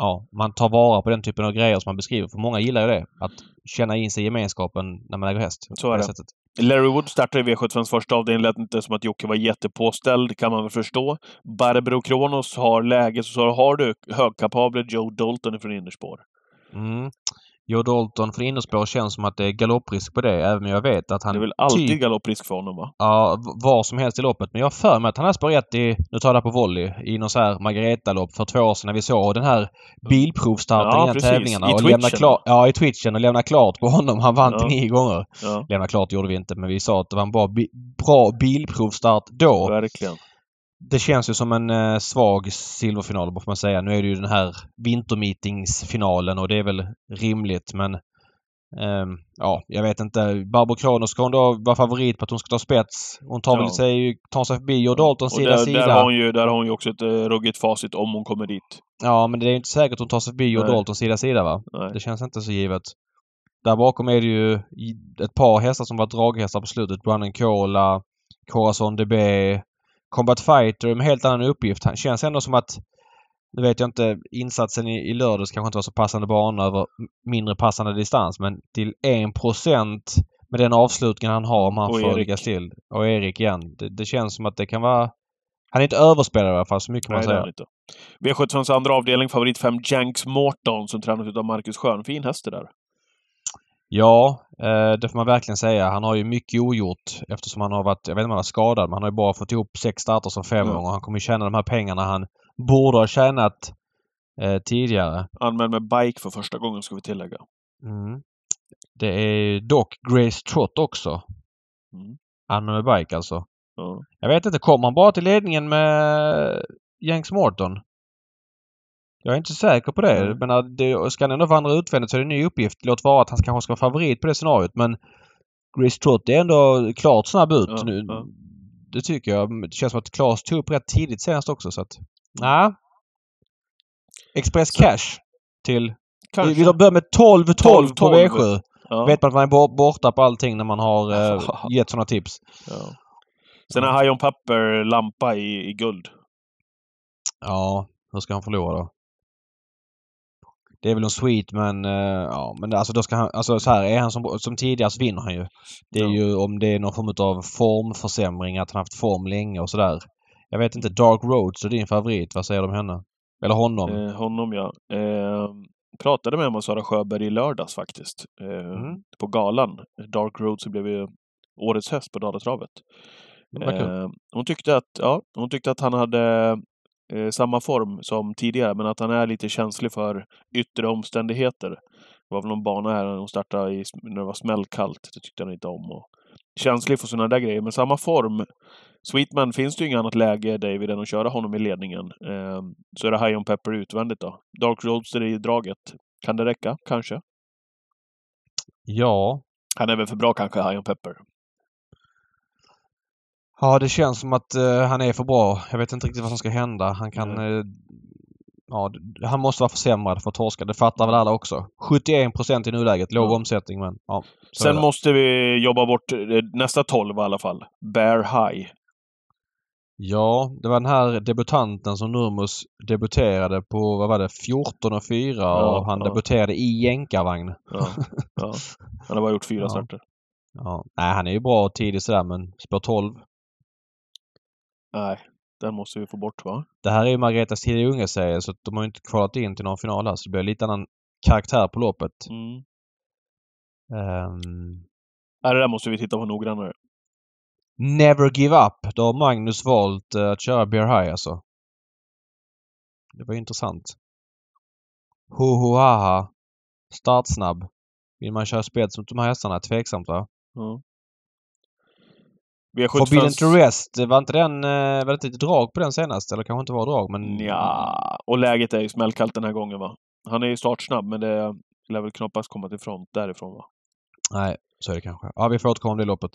ja, man tar vara på den typen av grejer som man beskriver. För många gillar ju det. Att känna in sig i gemenskapen när man äger häst.
Så är det. Sättet. Larry Wood startade i V75s första avdelning. lät inte som att Jocke var jättepåställd, kan man väl förstå. Barbro Kronos har läge, så har du högkapabel Joe Dalton från innerspår.
Mm. Joe Dalton från innerspår känns som att det är galopprisk på det, även om jag vet att han...
Det är väl alltid typ, galopprisk för honom, va?
Ja, var som helst i loppet. Men jag har för mig att han har spår rätt i, nu tar jag på volley, i någon så här Margareta-lopp för två år sedan när vi såg den här bilprovstarten ja, i precis. tävlingarna.
I
och
lämna klart,
Ja, i twitchen och lämna klart på honom. Han vann ja. nio gånger. Ja. Lämna klart gjorde vi inte, men vi sa att det var en bra, bra bilprovstart då.
Verkligen
det känns ju som en eh, svag silverfinal får man säga. Nu är det ju den här vintermeetingsfinalen och det är väl rimligt men eh, ja, jag vet inte. Barbro Kronos ska hon då vara favorit på att hon ska ta spets. Hon tar ja. väl sig, tar sig förbi och Daltons sida där, sida.
Där har, hon ju, där har hon ju också ett uh, ruggigt facit om hon kommer dit.
Ja, men det är inte säkert att hon tar sig förbi och Daltons sida sida va? Nej. Det känns inte så givet. Där bakom är det ju ett par hästar som var draghästar på slutet. Brandon Cola, Corazon DB, Combat Fighter med helt annan uppgift. Han känns ändå som att nu vet jag inte, insatsen i, i lördags kanske inte var så passande bana över mindre passande distans men till 1% med den avslutningen han har om han och får Erik. ligga still. Och Erik igen. Det, det, känns som att det kan vara... Han är inte överspelad i alla fall, så mycket man säga.
Inte. V75s andra avdelning, favorit 5 Janks Morton som tränas av Marcus Schön. Fin häst det där.
Ja, eh, det får man verkligen säga. Han har ju mycket ogjort eftersom han har varit, jag vet inte om han är skadad, men han har ju bara fått ihop sex starter som femåring mm. och han kommer ju tjäna de här pengarna han borde ha tjänat eh, tidigare.
Anmäld med bike för första gången ska vi tillägga.
Mm. Det är dock Grace Trott också. Mm. Anmäld med bike alltså. Mm. Jag vet inte, kommer han bara till ledningen med Janks Morton? Jag är inte säker på det. Mm. Men det, ska han ändå vandra utvändigt så är det en ny uppgift. Låt vara att han kanske ska vara favorit på det scenariot men Gris Trott är ändå klart snabb ut ja, nu. Ja. Det tycker jag. Det känns som att Klas tog upp rätt tidigt senast också så att... Nej. Express så. Cash till... Kanske. Vi börjar med 12-12 på V7. Ja. Vet man att man är borta på allting när man har eh, gett sådana tips. Ja.
Sen har Hajon Papper lampa i, i guld.
Ja, hur ska han förlora då? Det är väl en sweet men uh, ja men alltså då ska han, alltså så här är han som, som tidigare så vinner han ju. Det är ja. ju om det är någon form av formförsämring, att han haft form länge och sådär. Jag vet inte, Dark Roads är din favorit. Vad säger du om henne? Eller honom?
Eh, honom ja. Eh, pratade med honom Sara Sjöberg i lördags faktiskt. Eh, mm. På galan. Dark Roads blev ju årets häst på Dalatravet. Eh, hon, tyckte att, ja, hon tyckte att han hade eh, samma form som tidigare, men att han är lite känslig för yttre omständigheter. Det var väl någon bana här hon startade i, när det var smällkallt. Det tyckte han inte om. Och känslig för sådana där grejer, men samma form. Sweetman finns det ju inget annat läge, David, än att köra honom i ledningen. Eh, så är det High on Pepper utvändigt då. Dark Roadster i draget. Kan det räcka? Kanske.
Ja.
Han är väl för bra kanske, High on Pepper.
Ja, det känns som att eh, han är för bra. Jag vet inte riktigt vad som ska hända. Han kan... eh, ja, d- han måste vara försämrad för att torska. Det fattar väl alla också. 71 procent i nuläget. Låg
Ja.
omsättning, men ja.
Sen måste vi jobba bort eh, nästa 12 i alla fall. Bear High.
Ja, det var den här debutanten som Nurmos debuterade på, vad var det, 14 och 4
Ja,
och han
ja.
debuterade i jänkarvagn.
Ja, ja. Han har bara gjort fyra starter.
Ja. Nej, han är ju bra tidigt sådär men spår 12.
Nej, den måste vi få bort va?
Det här är ju Margaretas tidiga unga serie så de har ju inte kvalat in till någon final här så det blir lite annan karaktär på loppet.
Mm.
Ehm,
Nej, det där måste vi titta på noggrannare.
Never Give Up. Då har Magnus valt eh, att köra Bear High alltså. Det var intressant. Ho Ho Haha. Startsnabb. Vill man köra spets mot de här hästarna? Tveksamt va?
Ja. V75...
Forbidden to Rest. Var inte den... eh, Var det inte ett drag på den senast? Eller kanske inte var drag men...
Ja, och läget är ju smällkallt den här gången va? Han är ju startsnabb men det lär väl knappast komma till front därifrån va?
Nej, så är det kanske. Ja, vi får återkomma om det loppet.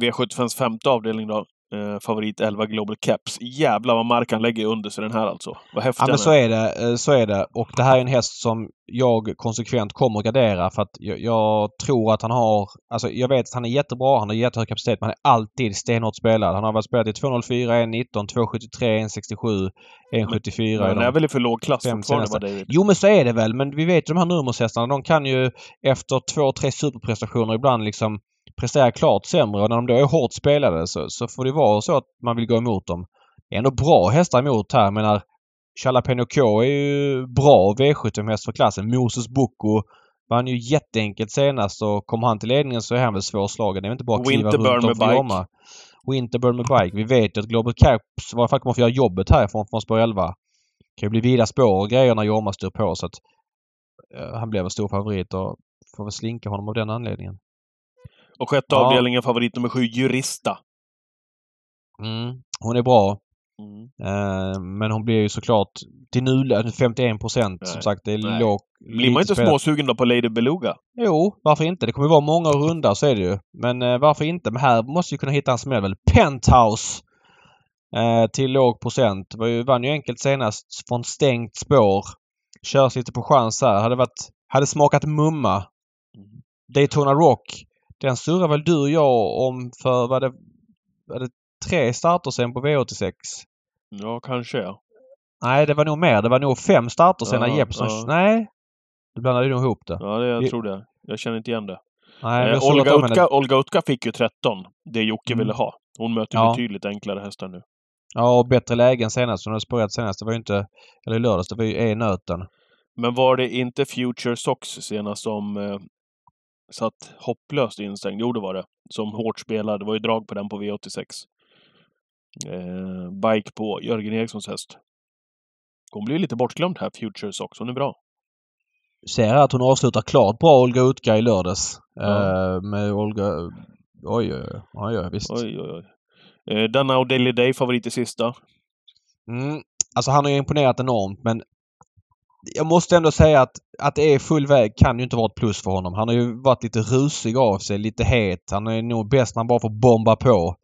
V75s femte avdelning då. Eh, favorit 11 Global Caps. Jävlar vad mark han lägger under sig den här alltså. Vad häftig
Ja men så är det. eh, Så är det. Och det här är en häst som jag konsekvent kommer att gardera för att jag, jag tror att han har... Alltså jag vet att han är jättebra. Han har jättehög kapacitet men han är alltid stenhårt spelad. Han har varit spelad i 2.04, 1.19, 2.73, 1.67, 1.74 i
Han
de
är väl i för låg klass fortfarande David?
Jo men så är det väl. Men vi vet ju de här nummershästarna. De kan ju efter två, tre superprestationer ibland liksom prestera klart sämre. Och när de då är hårt spelade så, så får det vara så att man vill gå emot dem. Det är ändå bra hästar emot här. Jag menar Jalapeno K är ju bra V75-häst för klassen. Moses Boko vann ju jätteenkelt senast och kommer han till ledningen så är han väl svårslagen. Det är inte bara att kliva runt och jomma. Winterburn med bike. Vi vet ju att Global Caps i varje fall kommer att få göra jobbet härifrån från spår 11. Det kan ju bli vida spår och grejer när Jorma styr på så att eh, han blev en stor favorit och får väl slinka honom av den anledningen.
Och sjätte
Ja.
avdelningen favorit nummer sju, Jurista.
Mm. Hon är bra.
Mm.
Eh, men hon blir ju såklart till nu 51 procent. Som sagt, det är
Nej.
lågt.
Blir man inte småsugen då på Lady Beluga?
Jo, varför inte? Det kommer vara många runda, så är det ju. Men eh, varför inte? Men här måste vi kunna hitta en smäll väl. Penthouse! Eh, till låg procent. Var ju, vann ju enkelt senast från stängt spår. Körs lite på chans här. Hade varit... Hade smakat mumma. Daytona Rock. Den surrar väl du och jag om för, vad det, var det tre starter sen på V86?
Ja, kanske.
Nej, det var nog mer. Det var nog fem starter sen
Ja,
när Jeppson...
ja.
Nej! Du blandade nog ihop det.
Ja, det, jag
Vi-
tror det. Jag känner inte igen det.
Nej,
Eh,
har
Olga. Utka, Olga Utka fick ju 13. Det Jocke
Mm.
ville ha. Hon möter
Ja.
betydligt enklare hästar nu.
Ja, och bättre lägen senast. Hon hade spårat senast. Det var ju inte... Eller i lördags. Det var ju E-nöten.
Men var det inte Future Sox senast som eh, satt hopplöst instängd? Jo, det var det. Som hårt spelade. Det var ju drag på den på V86. Eh, bike på Jörgen Erikssons häst. Hon blir lli bortglömd här, Future Sox. Hon är bra.
Ser här att hon avslutar klart bra Olga Utka i lördags.
Ja.
Eh, med Olga... Oj, oj, oj. oj, visst.
Oj, oj, oj. Eh, denna och Daily Day, favorit i sista.
Mm. Alltså han har ju imponerat enormt men jag måste ändå säga att, att det är full väg kan ju inte vara ett plus för honom. Han har ju varit lite rusig av sig, lite het. Han är nog bäst när han bara får bomba på.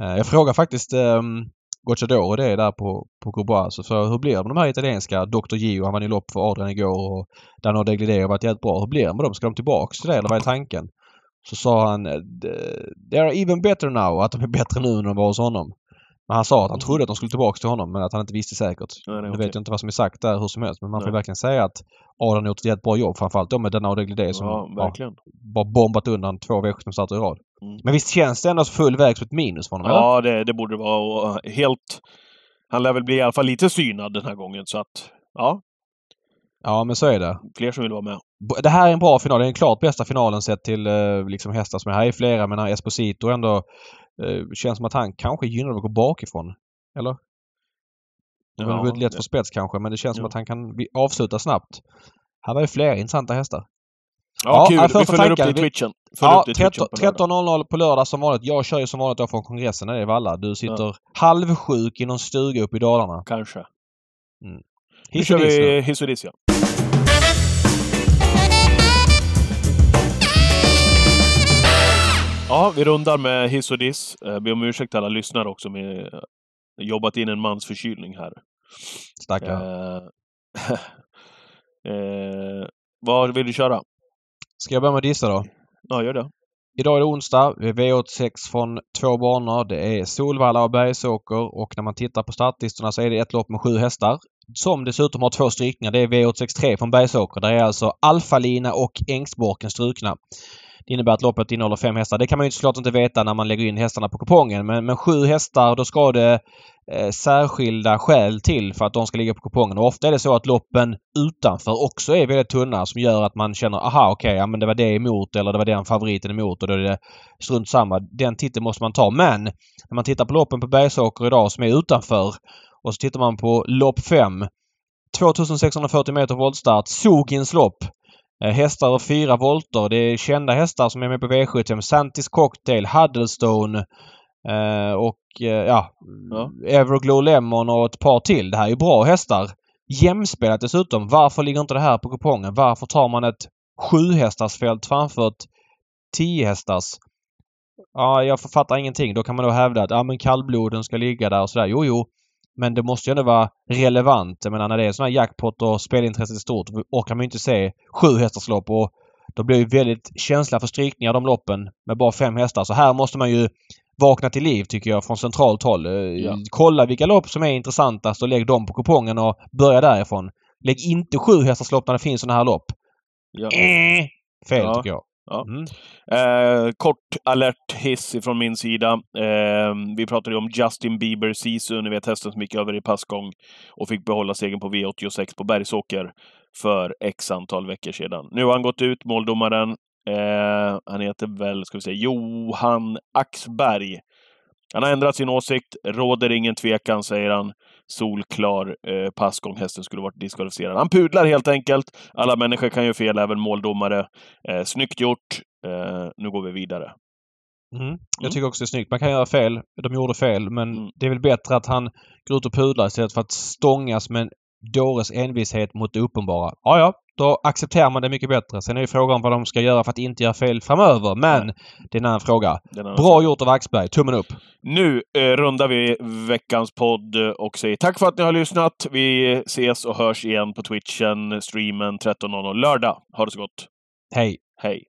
Eh, jag frågar faktiskt um, Gocciadoro det är där på, på Grosbois. Så för hur blir det med de här italienska? Dr. Gio, han vann ju lopp för Adrian igår och Dano Deglidé har varit jävligt bra. Hur blir det med dem? Ska de tillbaks till det eller vad är tanken? Så sa han eh, “They are even better now”, att de är bättre nu än de var hos honom. Men han sa att han trodde att de skulle tillbaks till honom men att han inte visste säkert.
Nej,
Nu
okej.
vet jag inte vad som är sagt där hur som helst men man får
Nej.
verkligen säga att Adrian har gjort ett jävligt bra jobb. Framförallt då med denna Odeglidé som
Ja, verkligen.
bara bombat undan två V75-starter i rad.
Mm.
Men visst känns det ändå full väg som ett minus för honom?
Ja, det, det borde det vara. Och eh, helt... Han lär väl bli i alla fall lite synad den här gången, så att... Ja,
ja, men så är det.
fler som vill vara med.
Det här är en bra final. Det är den klart bästa finalen sett till eh, liksom hästar som är här. är flera men Esposito ändå eh, känns som att han kanske gynnar att gå bakifrån. Eller? Det var ja, lätt för spets kanske men det känns ja. som att han kan avsluta snabbt. Här var ju flera intressanta hästar.
Ja, ja kul. Vi följer upp det i twitchen.
Ja, 13.00 på lördag som vanligt. Jag kör ju som vanligt då från kongressen när det är Valla. Du sitter ja. halvsjuk i någon stuga uppe i Dalarna.
Kanske. Mm. Nu kör vi hiss och diss, ja. Ja, vi rundar med hiss och diss. Eh, be om ursäkt till alla lyssnare också. Med eh, jobbat in en mans förkylning här.
Stackare. Eh,
eh, vad vill du köra?
Ska jag börja med dissa då?
Ja, gör det.
Idag är det onsdag. Vi är V86 från två banor. Det är Solvalla och Bergsåker och när man tittar på startlistorna så är det ett lopp med sju hästar. Som dessutom har två strykningar. Det är V863 från Bergsåker. Där är alltså Alfalina och Ängsborken strukna. Det innebär att loppet innehåller fem hästar. Det kan man ju såklart inte veta när man lägger in hästarna på kupongen. Men, men sju hästar, då ska det eh, särskilda skäl till för att de ska ligga på kupongen. Och ofta är det så att loppen utanför också är väldigt tunna som gör att man känner aha okej, okay, ja men det var det emot eller det var den favoriten emot och då är det strunt samma. Den titeln måste man ta. Men när man tittar på loppen på Bergsåker idag som är utanför och så tittar man på lopp 5 2640 meter voltstart. Sogins lopp. Eh, hästar över fyra volter. Det är kända hästar som är med på V75. Santis Cocktail, Huddlestone eh, och eh, ja, ja. Everglow Lemon och ett par till. Det här är ju bra hästar. Jämspelat dessutom. Varför ligger inte det här på kupongen? Varför tar man ett sjuhästarsfält framför ett tiohästars? Ja, jag fattar ingenting. Då kan man då hävda att ja, men kallbloden ska ligga där och sådär. Jo, jo. Men det måste ju ändå vara relevant. Jag menar när det är sådana här jackpot och spelintresset är stort orkar man ju inte se sju hästarslopp och då blir ju väldigt känsliga för strykningar de loppen med bara fem hästar. Så här måste man ju vakna till liv tycker jag från centralt håll. Eh, ja. Kolla vilka lopp som är intressantast och lägg dem på kupongen och börja därifrån. Lägg inte sju hästarslopp när det finns sådana här lopp. Ja. Äh, fel ja. tycker jag.
Ja. Mm. Eh, kort alert hiss från min sida. Eh, vi pratade om Justin Bieber Sisu, ni vet hästen som gick över i passgång och fick behålla segern på V86 på Bergsåker för x antal veckor sedan. Nu har han gått ut, måldomaren. Eh, han heter väl, ska vi säga, Johan Axberg. Han har ändrat sin åsikt, råder ingen tvekan, säger han solklar eh, passgång. Hästen skulle varit diskvalificerad. Han pudlar helt enkelt. Alla människor kan ju fel, även måldomare. Eh, snyggt gjort. Eh, nu går vi vidare.
Mm. Jag mm. tycker också det är snyggt. Man kan göra fel. De gjorde fel, men mm. det är väl bättre att han går ut och pudlar istället för att stångas med en dåres envishet mot det uppenbara. Ja, ja, då accepterar man det mycket bättre. Sen är ju frågan vad de ska göra för att inte göra fel framöver. Men Nej. det är en annan fråga. En annan Bra fråga. gjort av Axberg. Tummen upp!
Nu eh, rundar vi veckans podd och säger tack för att ni har lyssnat. Vi ses och hörs igen på Twitchen, streamen 13.00 lördag. Ha det så gott!
Hej!
Hej!